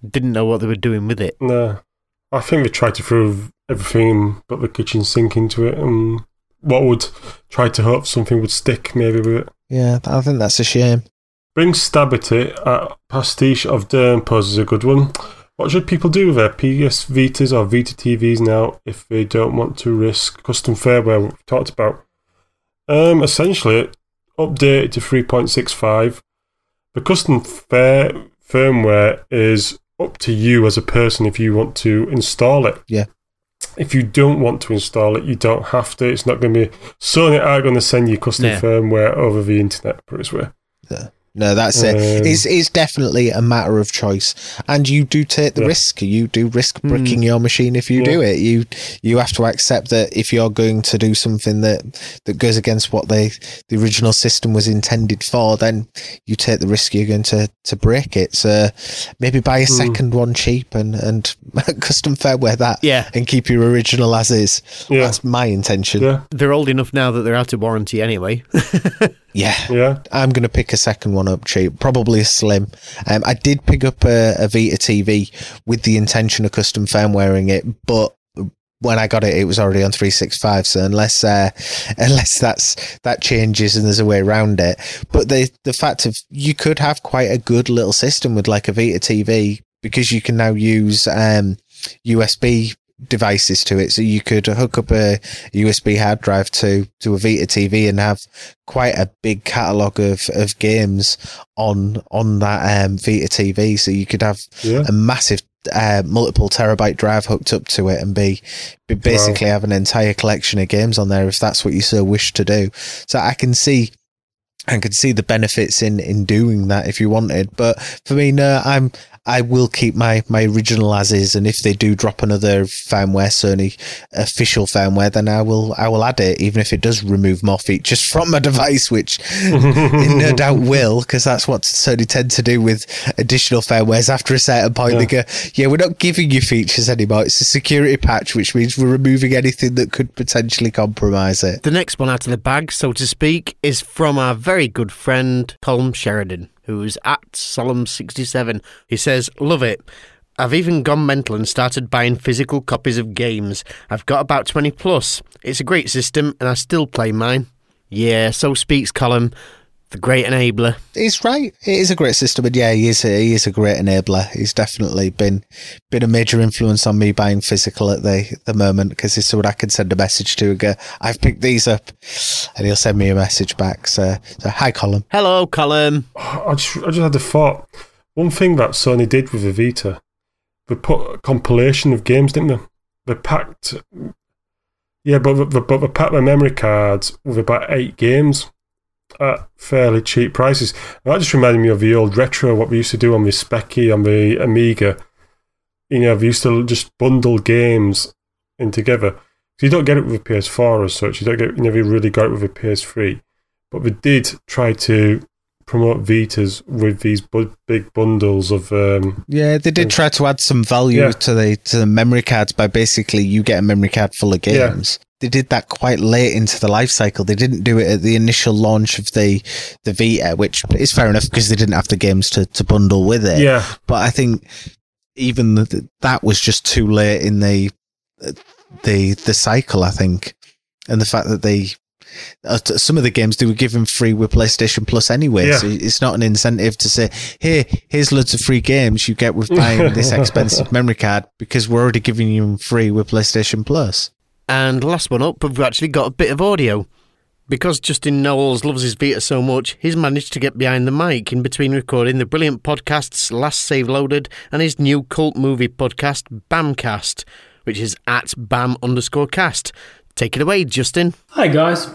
Speaker 2: Didn't know what they were doing with it.
Speaker 3: No, I think they tried to throw everything but the kitchen sink into it, and what would try to hope something would stick maybe with it.
Speaker 4: Yeah, I think that's a shame.
Speaker 3: Bring stab at it. Uh, pastiche of Derm poses a good one. What should people do with their PS Vitas or Vita TVs now if they don't want to risk custom firmware we've talked about? Um, essentially, update it to 3.65. The custom fair firmware is up to you as a person if you want to install it.
Speaker 4: Yeah.
Speaker 3: If you don't want to install it, you don't have to. It's not going to be Sony are going to send you custom
Speaker 2: Yeah.
Speaker 3: firmware over the internet. Put it this way.
Speaker 4: No, that's it.
Speaker 3: Um,
Speaker 4: It's, it's definitely a matter of choice, and you do take the
Speaker 3: Yeah.
Speaker 4: risk. You do risk bricking your machine if you do it. You you have to accept that if you're going to do something that that goes against what they the original system was intended for, then you take the risk. You're going to to break it. So maybe buy a second one cheap and and *laughs* custom firmware that.
Speaker 2: Yeah.
Speaker 4: and keep your original as is.
Speaker 3: Yeah.
Speaker 4: That's my intention.
Speaker 3: Yeah,
Speaker 2: They're old enough now that they're out of warranty anyway. *laughs*
Speaker 4: yeah.
Speaker 3: yeah.
Speaker 4: I'm going to pick a second one up cheap, probably a slim. Um, I did pick up a, a Vita TV with the intention of custom firmwaring it, but when I got it, it was already on 365. So unless uh, *laughs* unless that's that changes and there's a way around it, but the the fact of you could have quite a good little system with like a Vita TV because you can now use um, USB devices to it so you could hook up a USB hard drive to to a Vita TV and have quite a big catalog of of games on on that um, Vita TV so you could have
Speaker 3: Yeah.
Speaker 4: a massive uh, multiple terabyte drive hooked up to it and be, be basically have an entire collection of games on there if that's what you so wish to do so I can see I can see the benefits in in doing that if you wanted. But for me, no, I'm I will keep my my original as is, and if they do drop another firmware, Sony official firmware, then I will I will add it, even if it does remove more features from my device, which *laughs* it no doubt will, because that's what Sony tend to do with additional firmwares. After a certain point, they go, "Yeah, we're not giving you features anymore. It's a security patch, which means we're removing anything that could potentially compromise it."
Speaker 2: The next one out of the bag, so to speak, is from our very good friend Colm Sheridan, who's at Solemn67. He says, Love it. I've even gone mental and started buying physical copies of games. I've got about 20 plus. It's a great system and I still play mine. Yeah, so speaks Colm, the great enabler.
Speaker 4: he's right. It is a great system, and yeah, he is. A, he is a great enabler. He's definitely been been a major influence on me buying physical at the the moment because he's someone I can send a message to and go, "I've picked these up," and he'll send me a message back. So, so hi, Colin.
Speaker 2: Hello, Colin.
Speaker 3: I just, I just had a thought. One thing that Sony did with the Vita, they put a compilation of games, didn't they? They packed, yeah, but they, but they packed their memory cards with about eight games at fairly cheap prices. And that just reminded me of the old retro, what we used to do on the Speccy, on the Amiga. You know, we used to just bundle games in together. So you don't get it with the PS4 as such. You don't get, you never really got it with the PS3. But we did try to promote Vitas with these bu- big bundles of um,
Speaker 4: Yeah, they did try to add some value
Speaker 3: Yeah.
Speaker 4: to the to the memory cards by basically you get a memory card full of
Speaker 3: Yeah.
Speaker 4: games. They did that quite late into the life cycle. They didn't do it at the initial launch of the the Vita, which is fair enough because they didn't have the games to, to bundle with it.
Speaker 3: yeah
Speaker 4: but I think even the, that was just too late in the the the cycle. I think, and the fact that they Uh, some of the games they were given free with PlayStation Plus anyway,
Speaker 3: Yeah.
Speaker 4: so it's not an incentive to say, "Hey, here's loads of free games you get with buying *laughs* this expensive memory card," because we're already giving you them free with PlayStation Plus.
Speaker 2: And last one up, we've actually got a bit of audio. Because Justin Knowles loves his Vita so much, he's managed to get behind the mic in between recording the brilliant podcasts Last Save Loaded and his new cult movie podcast, Bamcast, which is at bam underscore cast. Take it away, Justin.
Speaker 5: Hi guys,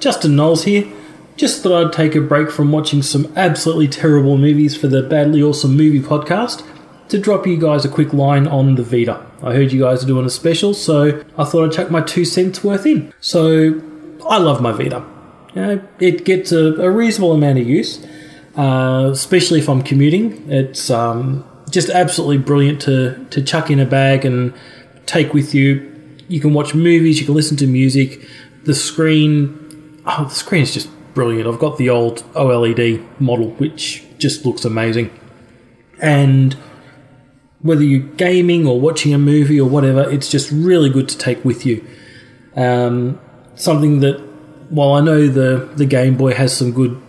Speaker 5: Justin Knowles here. Just thought I'd take a break from watching some absolutely terrible movies for the Badly Awesome Movie podcast to drop you guys a quick line on the Vita. I heard you guys are doing a special, so I thought I'd chuck my two cents worth in. So I love my Vita. You know, it gets a, a reasonable amount of use, uh, especially if I'm commuting. It's um, just absolutely brilliant to, to chuck in a bag and take with you. You can watch movies, you can listen to music. The screen, oh, the screen is just brilliant. I've got the old OLED model, which just looks amazing. And whether you're gaming or watching a movie or whatever, it's just really good to take with you. Um, something that, while I know the, the Game Boy has some good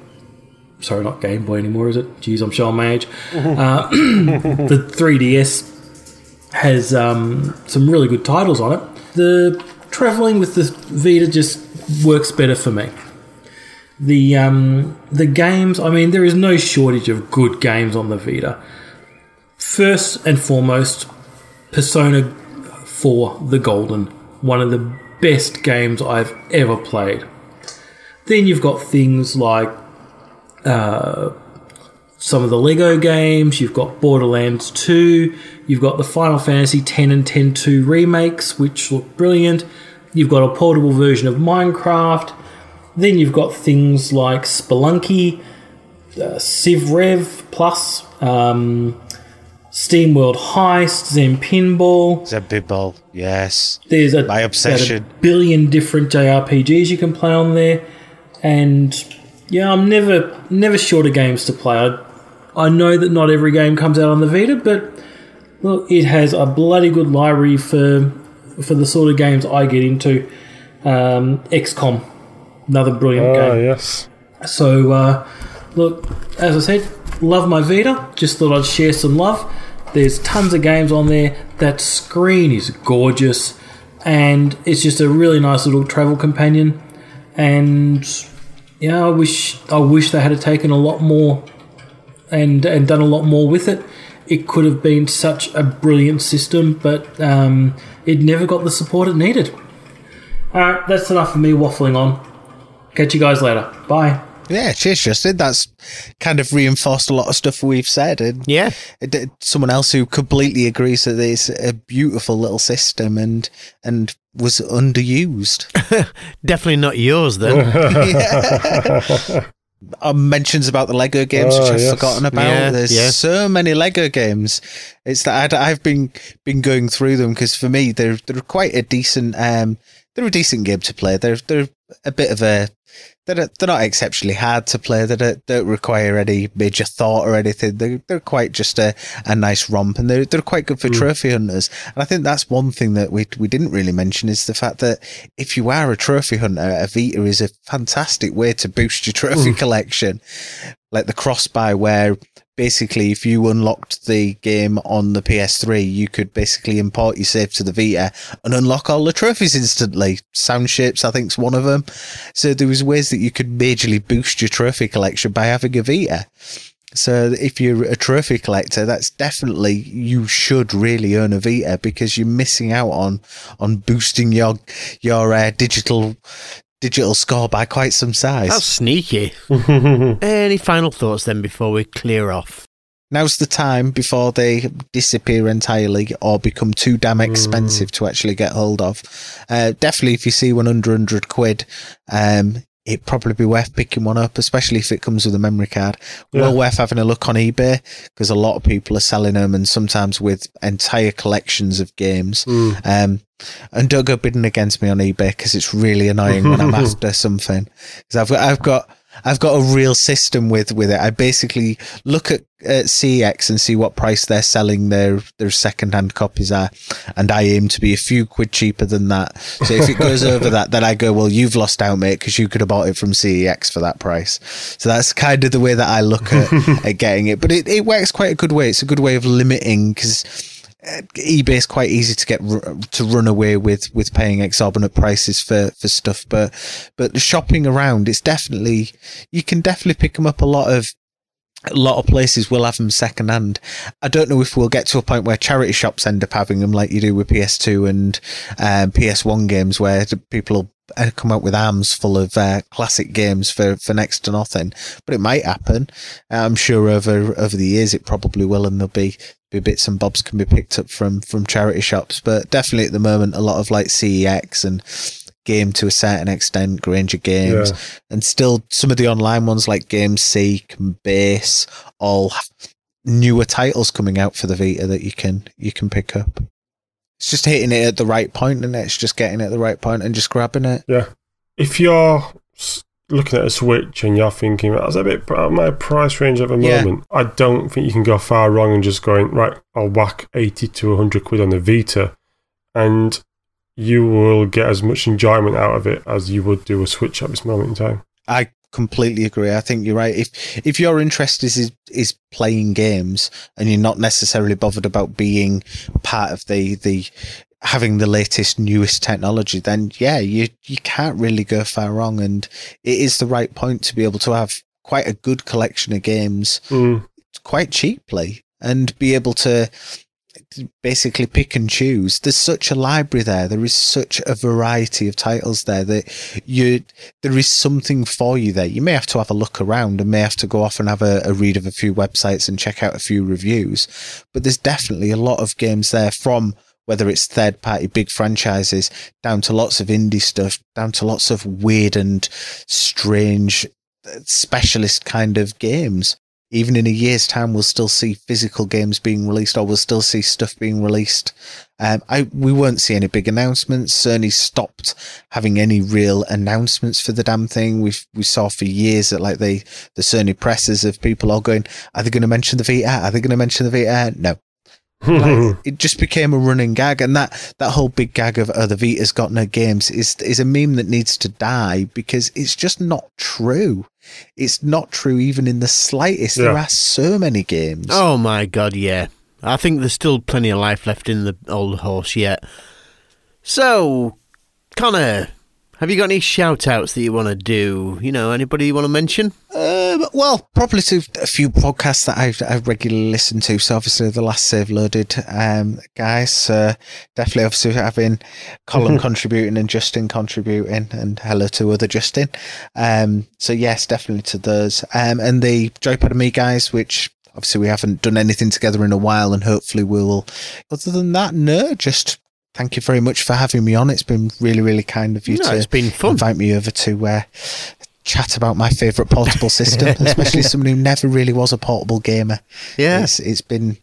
Speaker 5: sorry, not Game Boy anymore, is it? Jeez, I'm showing my age. *laughs* Uh, *coughs* the 3DS has um, some really good titles on it. The traveling with the Vita just works better for me. The um, the games, I mean, there is no shortage of good games on the Vita. First and foremost, Persona 4 The Golden, one of the best games I've ever played. Then you've got things like uh, some of the Lego games, you've got Borderlands 2, you've got the Final Fantasy 10 and 10 2 remakes, which look brilliant. You've got a portable version of Minecraft. Then you've got things like Spelunky, uh, Civ Rev Plus, um, Steam World Heist, Zen Pinball.
Speaker 4: Zen Pinball, yes.
Speaker 5: There's a,
Speaker 4: My obsession.
Speaker 5: a billion different JRPGs you can play on there, and yeah, I'm never never short of games to play. I, I know that not every game comes out on the Vita, but look, it has a bloody good library for for the sort of games I get into. Um, XCOM, another brilliant
Speaker 3: Ah,
Speaker 5: game.
Speaker 3: yes.
Speaker 5: So, uh, look, as I said, love my Vita. Just thought I'd share some love. There's tons of games on there. That screen is gorgeous, and it's just a really nice little travel companion. And yeah, I wish I wish they had taken a lot more and and done a lot more with it. It could have been such a brilliant system, but um, it never got the support it needed. All right, that's enough of me waffling on. Catch you guys later. Bye.
Speaker 4: Yeah, cheers, Justin. That's kind of reinforced a lot of stuff we've said. And
Speaker 2: Yeah.
Speaker 4: it- it- someone else who completely agrees that it's a beautiful little system and and was underused. *laughs*
Speaker 2: Definitely not yours then. *laughs* *laughs*
Speaker 4: uh, mentions about the Lego games, which
Speaker 3: Oh,
Speaker 4: I've
Speaker 3: yes.
Speaker 4: forgotten about.
Speaker 2: Yeah,
Speaker 4: There's
Speaker 2: yeah.
Speaker 4: so many Lego games. It's that I'd, I've been been going through them because for me they're they're quite a decent um they're a decent game to play. They're they're a bit of a they're they're not exceptionally hard to play. They don't, don't require any major thought or anything. They're they're quite just a, a nice romp, and they're they're quite good for mm. trophy hunters. And I think that's one thing that we we didn't really mention is the fact that if you are a trophy hunter, a Vita is a fantastic way to boost your trophy mm. collection. Like the cross buy, where basically if you unlocked the game on the PS3, you could basically import your save to the Vita and unlock all the trophies instantly. Sound shapes, I think, is one of them. So there was ways that you could majorly boost your trophy collection by having a Vita. So if you're a trophy collector, that's definitely you should really earn a Vita because you're missing out on on boosting your your uh, digital digital score by quite some size.
Speaker 2: That's sneaky. *laughs* Any final thoughts then before we clear off?
Speaker 4: Now's the time before they disappear entirely or become too damn expensive to actually get hold of. Uh, definitely, if you see one under 100 quid, um, it'd probably be worth picking one up, especially if it comes with a memory card.
Speaker 3: Yeah.
Speaker 4: Well worth having a look on eBay because a lot of people are selling them and sometimes with entire collections of games. Um, and don't go bidding against me on eBay because it's really annoying when I'm *laughs* after something. Because I've got, I've got, I've got a real system with with it. I basically look at, at CEX and see what price they're selling their their second hand copies at, and I aim to be a few quid cheaper than that. So if it goes over that, then I go, well, you've lost out, mate, because you could have bought it from CEX for that price. So that's kind of the way that I look at, *laughs* at getting it. But it, it works quite a good way. It's a good way of limiting because eBay is quite easy to get to run away with with paying exorbitant prices for for stuff, but but shopping around, it's definitely you can definitely pick them up. A lot of a lot of places will have them second hand. I don't know if we'll get to a point where charity shops end up having them like you do with PS2 and um, PS1 games, where people uh, come out with arms full of uh, classic games for, for next to nothing. But it might happen. I'm sure over over the years it probably will, and there'll be be bits and bobs can be picked up from from charity shops. But definitely at the moment, a lot of like CEX and game to a certain extent, Grainger Games,
Speaker 3: Yeah.
Speaker 4: and still some of the online ones like GameSeek and Base, all have newer titles coming out for the Vita that you can you can pick up. It's just hitting it at the right point, and it's just getting it at the right point and just grabbing it. Yeah.
Speaker 3: If you're looking at a Switch and you're thinking that's a bit out of my price range at the
Speaker 4: Yeah.
Speaker 3: moment, I don't think you can go far wrong and just going right. I'll whack eighty to hundred quid on the Vita, and you will get as much enjoyment out of it as you would do a Switch at this moment in time.
Speaker 4: I completely agree. I think you're right. If if your interest is is playing games and you're not necessarily bothered about being part of the the having the latest newest technology, then yeah, you you can't really go far wrong. And it is the right point to be able to have quite a good collection of games
Speaker 3: Mm.
Speaker 4: quite cheaply and be able to basically pick and choose. There's such a library there. There is such a variety of titles there that you there is something for you there. You may have to have a look around and may have to go off and have a, a read of a few websites and check out a few reviews. But there's definitely a lot of games there from whether it's third party big franchises down to lots of indie stuff, down to lots of weird and strange uh, specialist kind of games even in a year's time, we'll still see physical games being released, or we'll still see stuff being released. Um, I we won't see any big announcements. Sony stopped having any real announcements for the damn thing. We we saw for years that like the the Sony presses of people all going, are they going to mention the Vita? Are they going to mention the Vita? No, like, *laughs* it just became a running gag, and that that whole big gag of oh the Vita's got no games is is a meme that needs to die because it's just not true. It's not true even in the slightest. There are so many games.
Speaker 2: Oh my god, yeah. I think there's still plenty of life left in the old horse yet. So, Connor, have you got any shout outs that you want to do? You know, anybody you want to mention?
Speaker 4: Um, well, probably to a few podcasts that I've, I've regularly listened to. So obviously the last save loaded um, guys, uh, definitely obviously having *laughs* Colin contributing and Justin contributing, and hello to other Justin. Um, so yes, definitely to those. Um, and the Joypad and Me guys, which obviously we haven't done anything together in a while, and hopefully we will. Other than that, no, just. Thank you very much for having me on. It's been really, really kind of you
Speaker 2: No,
Speaker 4: to
Speaker 2: it's been fun.
Speaker 4: invite me over to uh, chat about my favourite portable system, *laughs* especially someone who never really was a portable gamer.
Speaker 2: Yeah.
Speaker 4: It's, it's been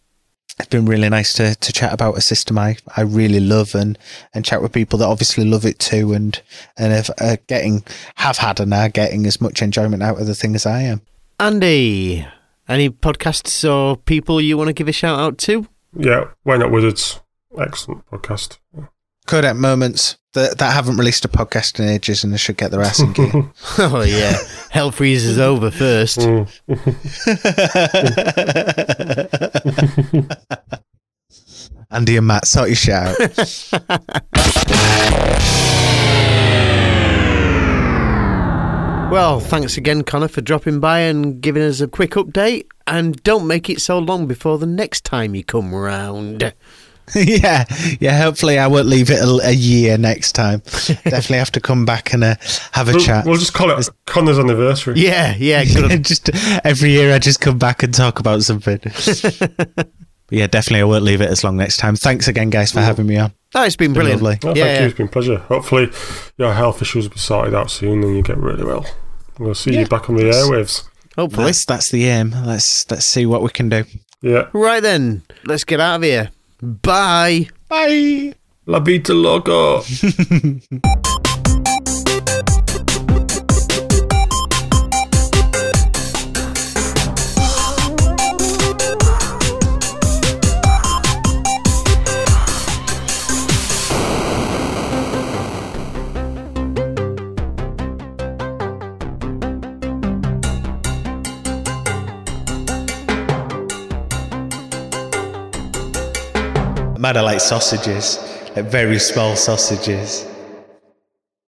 Speaker 4: it's been really nice to, to chat about a system I, I really love and, and chat with people that obviously love it too and and have uh, getting have had and are getting as much enjoyment out of the thing as I am.
Speaker 2: Andy, any podcasts or people you want to give a shout out to?
Speaker 3: yeah, why not Wizards? Excellent podcast.
Speaker 4: Kodak moments that that haven't released a podcast in ages and they should get their ass in gear. *laughs*
Speaker 2: Oh, yeah. Hell freezes over first.
Speaker 3: Mm. *laughs*
Speaker 4: Andy and Matt, sort your shit out. *laughs*
Speaker 2: Well, thanks again, Connor, for dropping by and giving us a quick update. And don't make it so long before the next time you come round. *laughs*
Speaker 4: yeah, yeah. Hopefully, I won't leave it a, a year next time. *laughs* Definitely have to come back and uh, have a
Speaker 3: We'll,
Speaker 4: chat.
Speaker 3: we'll just call it Connor's anniversary.
Speaker 2: Yeah, yeah, *laughs*
Speaker 4: just every year, I just come back and talk about something. Yeah, definitely, I won't leave it as long next time. Thanks again, guys, for having me on.
Speaker 2: Oh, it's been brilliant.
Speaker 4: lovely.
Speaker 3: Oh,
Speaker 2: yeah,
Speaker 3: thank you. It's been a pleasure. Hopefully, your health issues will be sorted out soon and you get really well. We'll see you back on the airwaves.
Speaker 2: hopefully.
Speaker 4: That's that's the aim. Let's let's see what we can do.
Speaker 3: Yeah.
Speaker 2: Right then, let's get out of here. Bye.
Speaker 4: Bye.
Speaker 3: La Vita Loco. *laughs*
Speaker 4: I like sausages, like very small sausages.